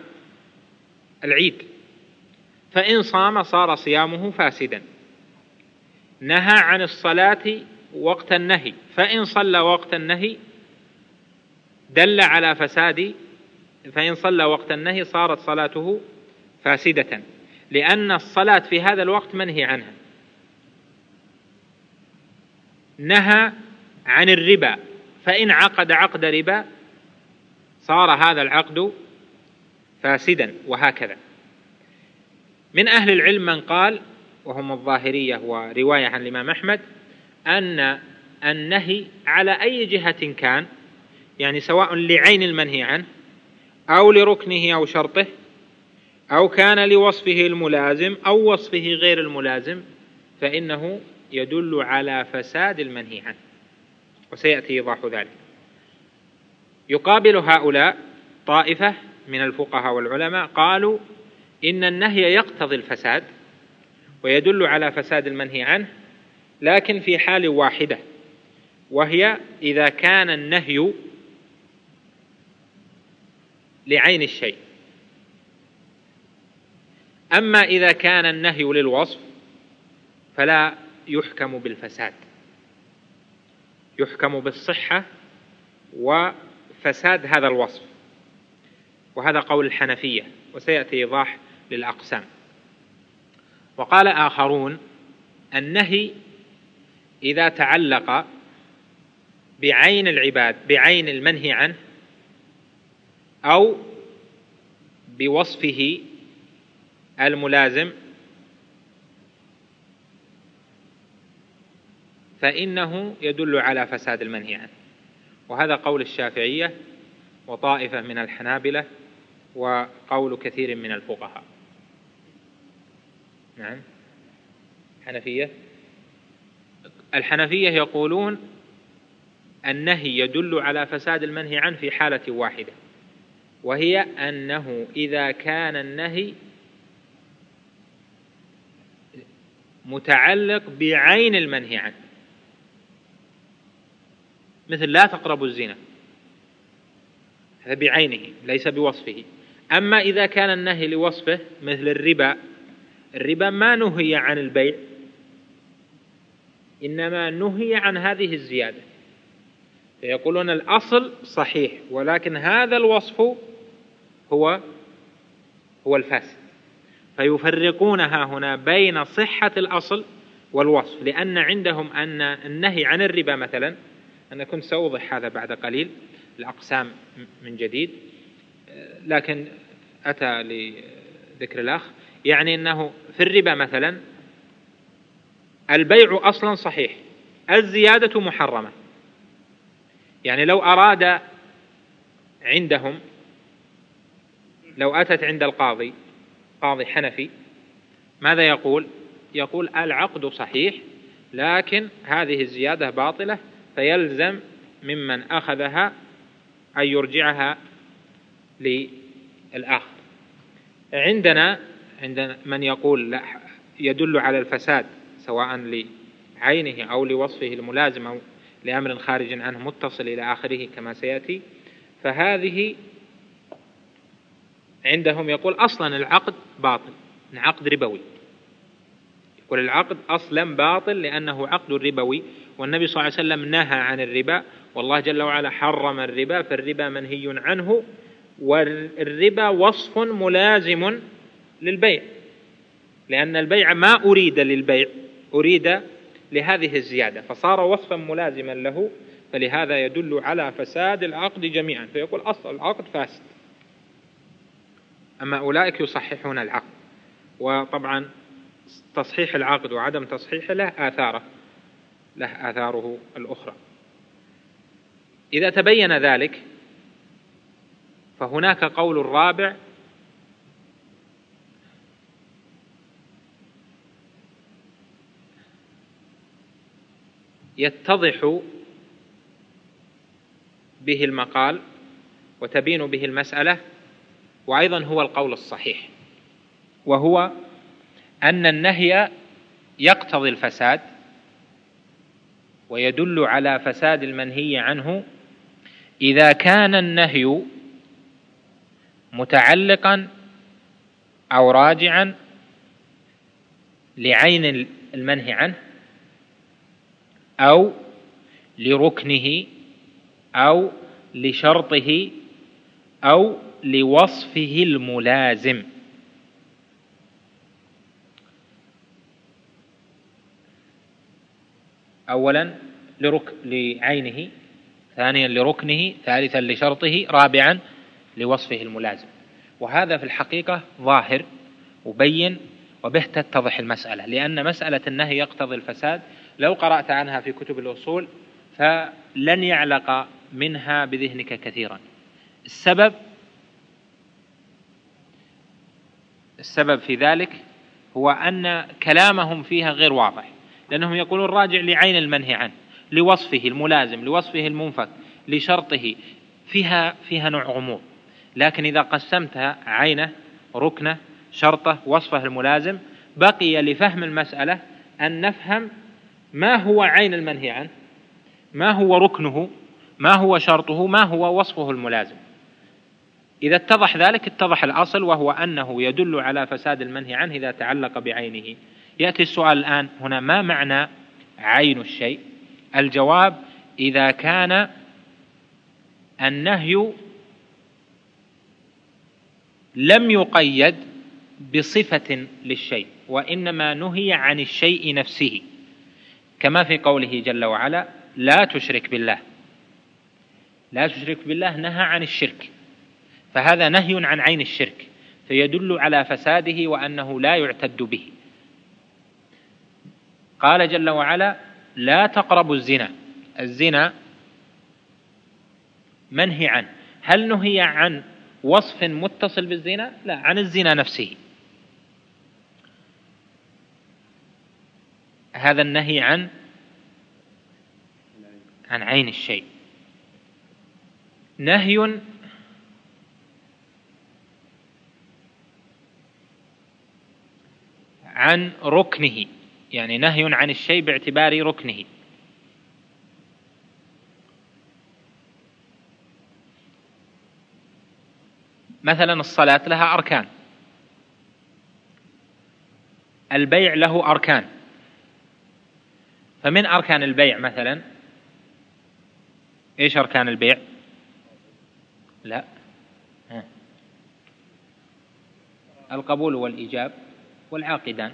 العيد. فإن صام صار صيامه فاسدا. نهى عن الصلاة وقت النهي. فإن صلى وقت النهي دل على فساد. فإن صلى وقت النهي صارت صلاته فاسدة. لأن الصلاة في هذا الوقت منهي عنها. نهى عن الربا. فإن عقد عقد ربا صار هذا العقد فاسدا وهكذا. من أهل العلم من قال وهم الظاهرية ورواية عن الإمام أحمد أن النهي على أي جهة كان يعني سواء لعين المنهي عنه أو لركنه أو شرطه أو كان لوصفه الملازم أو وصفه غير الملازم فإنه يدل على فساد المنهي عنه وسيأتي إيضاح ذلك. يقابل هؤلاء طائفة من الفقهاء والعلماء قالوا إن النهي يقتضي الفساد ويدل على فساد المنهي عنه لكن في حال واحدة وهي إذا كان النهي لعين الشيء. أما إذا كان النهي للوصف فلا يحكم بالفساد يحكم بالصحة وفساد هذا الوصف. وهذا قول الحنفية وسيأتي إيضاح للأقسام. وقال آخرون النهي إذا تعلق بعين العباد بعين المنهي عنه أو بوصفه الملازم فإنه يدل على فساد المنهي عنه. وهذا قول الشافعية وطائفة من الحنابلة وقول كثير من الفقهاء. نعم. حنفية؟ الحنفية يقولون النهي يدل على فساد المنهي عنه في حالة واحدة وهي أنه إذا كان النهي متعلق بعين المنهي عنه. مثل لا تقربوا الزنا. هذا بعينه ليس بوصفه. أما إذا كان النهي لوصفه مثل الربا الربا ما نهي عن البيع إنما نهي عن هذه الزيادة. فيقولون الأصل صحيح ولكن هذا الوصف هو هو الفاسد. فيفرقونها هنا بين صحة الأصل والوصف لأن عندهم أن النهي عن الربا مثلا أنا كنت سأوضح هذا بعد قليل الأقسام من جديد لكن أتى لذكر الأخ يعني أنه في الربا مثلا البيع أصلا صحيح الزيادة محرمة. يعني لو أراد عندهم لو أتت عند القاضي قاضي حنفي ماذا يقول؟ يقول العقد صحيح لكن هذه الزيادة باطلة. فيلزم ممن أخذها أن يرجعها للآخر. عندنا عند من يقول لا يدل على الفساد سواء لعينه أو لوصفه الملازم أو لأمر خارج عنه متصل إلى آخره كما سيأتي. فهذه عندهم يقول أصلا العقد باطل عقد ربوي. يقول العقد أصلا باطل لأنه عقد ربوي. والنبي صلى الله عليه وسلم نهى عن الربا. والله جل وعلا حرم الربا فالربا منهي عنه. والربا وصف ملازم للبيع. لأن البيع ما أريد للبيع أريد لهذه الزيادة. فصار وصفا ملازما له. فلهذا يدل على فساد العقد جميعا. فيقول أصل العقد فاسد. أما أولئك يصححون العقد. وطبعا تصحيح العقد وعدم تصحيحه له آثاره له آثاره الأخرى. إذا تبين ذلك فهناك قول الرابع يتضح به المقال وتبين به المسألة وأيضا هو القول الصحيح وهو أن النهي يقتضي الفساد ويدل على فساد المنهي عنه. إذا كان النهي متعلقا أو راجعا لعين المنهي عنه أو لركنه أو لشرطه أو لوصفه الملازم. أولا لرك لعينه ثانيا لركنه ثالثا لشرطه رابعا لوصفه الملازم. وهذا في الحقيقة ظاهر وبين وبه تتضح المسألة لأن مسألة النهي يقتضي الفساد. لو قرأت عنها في كتب الأصول فلن يعلق منها بذهنك كثيرا. السبب السبب في ذلك هو أن كلامهم فيها غير واضح. لأنهم يقولون راجع لعين المنهي عنه لوصفه الملازم لوصفه المنفك لشرطه فيها فيها نوع غموض. لكن إذا قسمتها عينه ركنه شرطه وصفه الملازم بقي لفهم المسألة أن نفهم ما هو عين المنهي عنه ما هو ركنه ما هو شرطه ما هو وصفه الملازم. إذا اتضح ذلك اتضح الأصل وهو أنه يدل على فساد المنهي عنه إذا تعلق بعينه. يأتي السؤال الآن. هنا ما معنى عين الشيء؟ الجواب إذا كان النهي لم يقيد بصفة للشيء وإنما نهي عن الشيء نفسه. كما في قوله جل وعلا لا تشرك بالله. لا تشرك بالله نهى عن الشرك. فهذا نهي عن عين الشرك. فيدل على فساده وأنه لا يعتد به. قال جل وعلا لا تقربوا الزنا. الزنا منهي عنه. هل نهي عن وصف متصل بالزنا؟ لا عن الزنا نفسه. هذا النهي عن عن عين الشيء. نهي عن ركنه. يعني نهي عن الشيء باعتبار ركنه. مثلا الصلاة لها أركان. البيع له أركان. فمن أركان البيع مثلا؟ إيش أركان البيع؟ لا. القبول والإيجاب والعاقدان.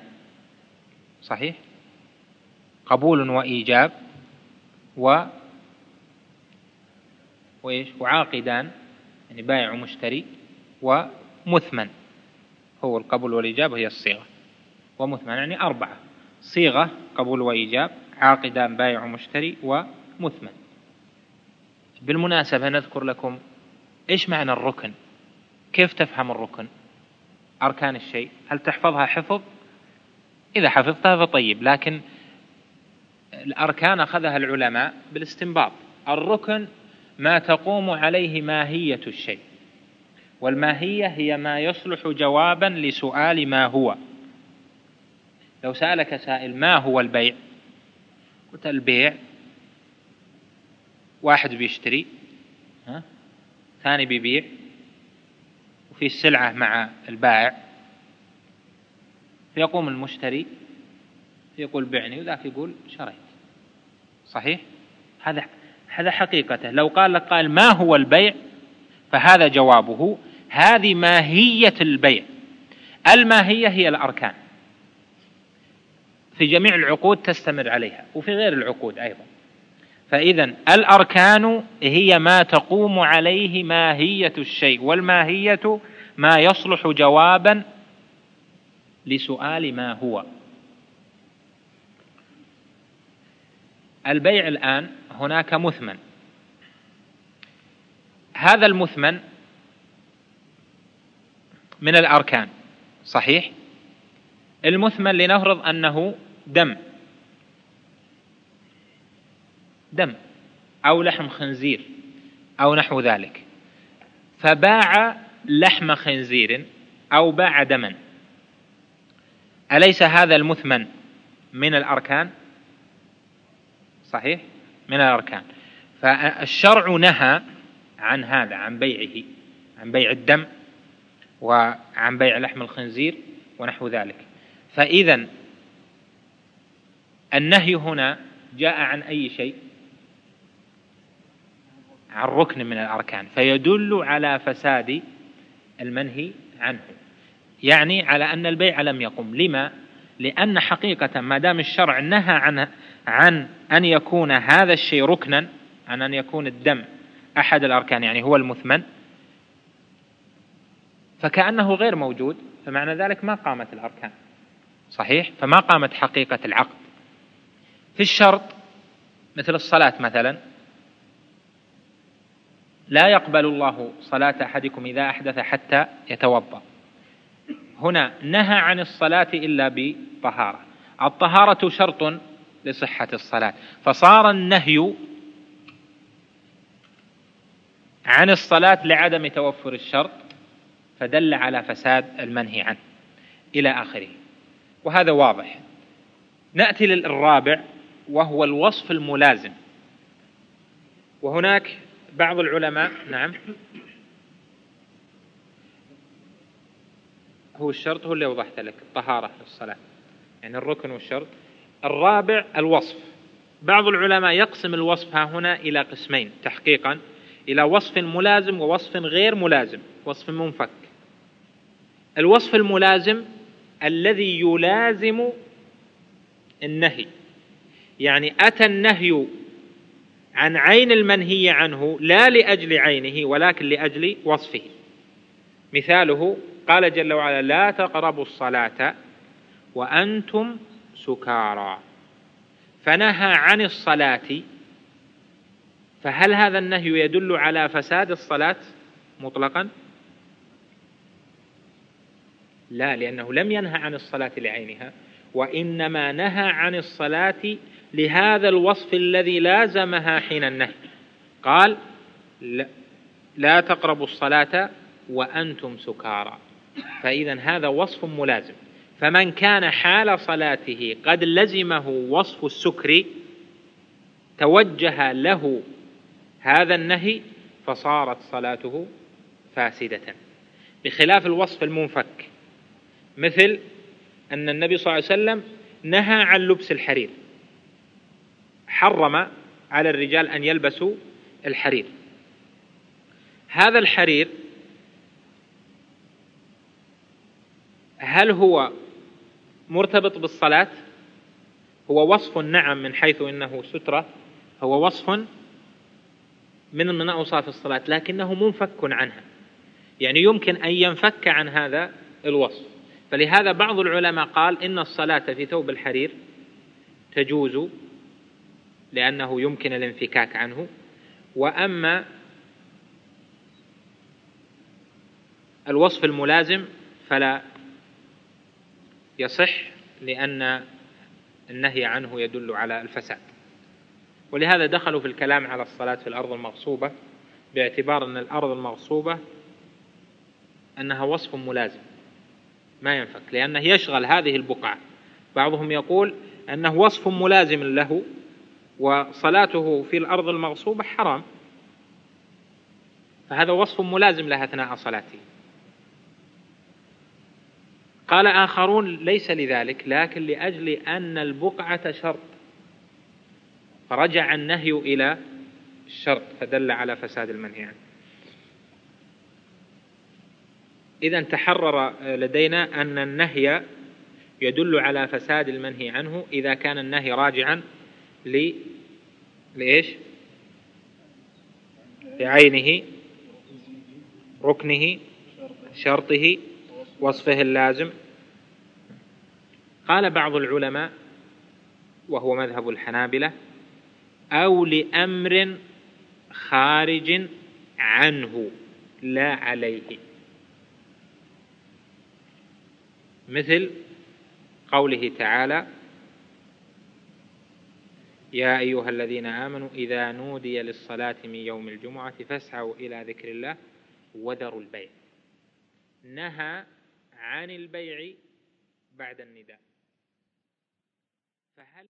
صحيح؟ قبول وإيجاب و وإيش؟ وعاقدان يعني بائع ومشتري ومثمن. هو القبول والإيجاب هي الصيغة. ومثمن يعني أربعة. صيغة قبول وإيجاب عاقدان بائع ومشتري ومثمن. بالمناسبة نذكر لكم إيش معنى الركن؟ كيف تفهم الركن؟ أركان الشيء؟ هل تحفظها حفظ؟ إذا حفظتها فطيب لكن الأركان أخذها العلماء بالاستنباط. الركن ما تقوم عليه ماهية الشيء والماهية هي ما يصلح جوابا لسؤال ما هو. لو سألك سائل ما هو البيع؟ قلت البيع واحد بيشتري ها؟ ثاني بيبيع وفي السلعة مع البائع. فيقوم المشتري يقول بعني وذاك يقول شريت. صحيح؟ هذا هذا حقيقته. لو قال لك قال ما هو البيع؟ فهذا جوابه هذه ماهية البيع. الماهية هي الأركان. في جميع العقود تستمر عليها وفي غير العقود أيضا. فإذا الأركان هي ما تقوم عليه ماهية الشيء والماهية ما يصلح جوابا لسؤال ما هو. البيع الآن هناك مثمن. هذا المثمن من الأركان صحيح؟ المثمن لنفرض أنه دم. دم أو لحم خنزير أو نحو ذلك. فباع لحم خنزير أو باع دما. أليس هذا المثمن من الأركان؟ صحيح من الأركان. فالشرع نهى عن هذا عن بيعه عن بيع الدم وعن بيع لحم الخنزير ونحو ذلك. فإذا النهي هنا جاء عن أي شيء؟ عن ركن من الأركان فيدل على فساد المنهي عنه. يعني على أن البيع لم يقم. لما؟ لأن حقيقة ما دام الشرع نهى عن عن أن يكون هذا الشيء ركنا عن أن يكون الدم أحد الأركان يعني هو المثمن فكأنه غير موجود فمعنى ذلك ما قامت الأركان. صحيح؟ فما قامت حقيقة العقد. في الشرط مثل الصلاة مثلا لا يقبل الله صلاة أحدكم إذا أحدث حتى يتوضأ. هنا نهى عن الصلاة إلا بطهارة. الطهارة شرط لصحة الصلاة. فصار النهي عن الصلاة لعدم توفر الشرط فدل على فساد المنهي عنه إلى آخره. وهذا واضح. نأتي للرابع وهو الوصف الملازم. وهناك بعض العلماء نعم هو الشرط هو اللي وضحت لك الطهارة في الصلاة. يعني الركن والشرط. الرابع الوصف. بعض العلماء يقسم الوصف ها هنا إلى قسمين تحقيقا. إلى وصف ملازم ووصف غير ملازم وصف منفك. الوصف الملازم الذي يلازم النهي. يعني أتى النهي عن عين المنهي عنه لا لأجل عينه ولكن لأجل وصفه. مثاله قال جل وعلا لا تقربوا الصلاة وأنتم سكارى. فنهى عن الصلاة فهل هذا النهي يدل على فساد الصلاة مطلقا؟ لا لأنه لم ينهى عن الصلاة لعينها وإنما نهى عن الصلاة لهذا الوصف الذي لازمها حين النهي. قال لا تقربوا الصلاة وأنتم سكارى. فإذا هذا وصف ملازم. فمن كان حال صلاته قد لزمه وصف السكر توجه له هذا النهي فصارت صلاته فاسدة. بخلاف الوصف المنفك مثل أن النبي صلى الله عليه وسلم نهى عن لبس الحرير. حرم على الرجال أن يلبسوا الحرير. هذا الحرير هل هو مرتبط بالصلاة؟ هو وصف نعم من حيث إنه سترة. هو وصف من من اوصاف الصلاة لكنه منفك عنها. يعني يمكن أن ينفك عن هذا الوصف. فلهذا بعض العلماء قال إن الصلاة في ثوب الحرير تجوز لأنه يمكن الانفكاك عنه. وأما الوصف الملازم فلا يصح لأن النهي عنه يدل على الفساد. ولهذا دخلوا في الكلام على الصلاة في الأرض المغصوبة باعتبار أن الأرض المغصوبة أنها وصف ملازم ما ينفك لأنه يشغل هذه البقعة. بعضهم يقول أنه وصف ملازم له وصلاته في الأرض المغصوبة حرام فهذا وصف ملازم له أثناء صلاته. قال آخرون ليس لذلك لكن لأجل أن البقعة شرط. فرجع النهي إلى الشرط فدل على فساد المنهي عنه إذا تحرر لدينا أن النهي يدل على فساد المنهي عنه إذا كان النهي راجعا ل لإيش؟ لعينه ركنه شرطه. وصفه اللازم. قال بعض العلماء وهو مذهب الحنابلة أو لأمر خارج عنه لا عليه. مثل قوله تعالى يا أيها الذين آمنوا إذا نودي للصلاة من يوم الجمعة فاسعوا إلى ذكر الله وذروا البيع. نهى عن البيع بعد النداء. فهل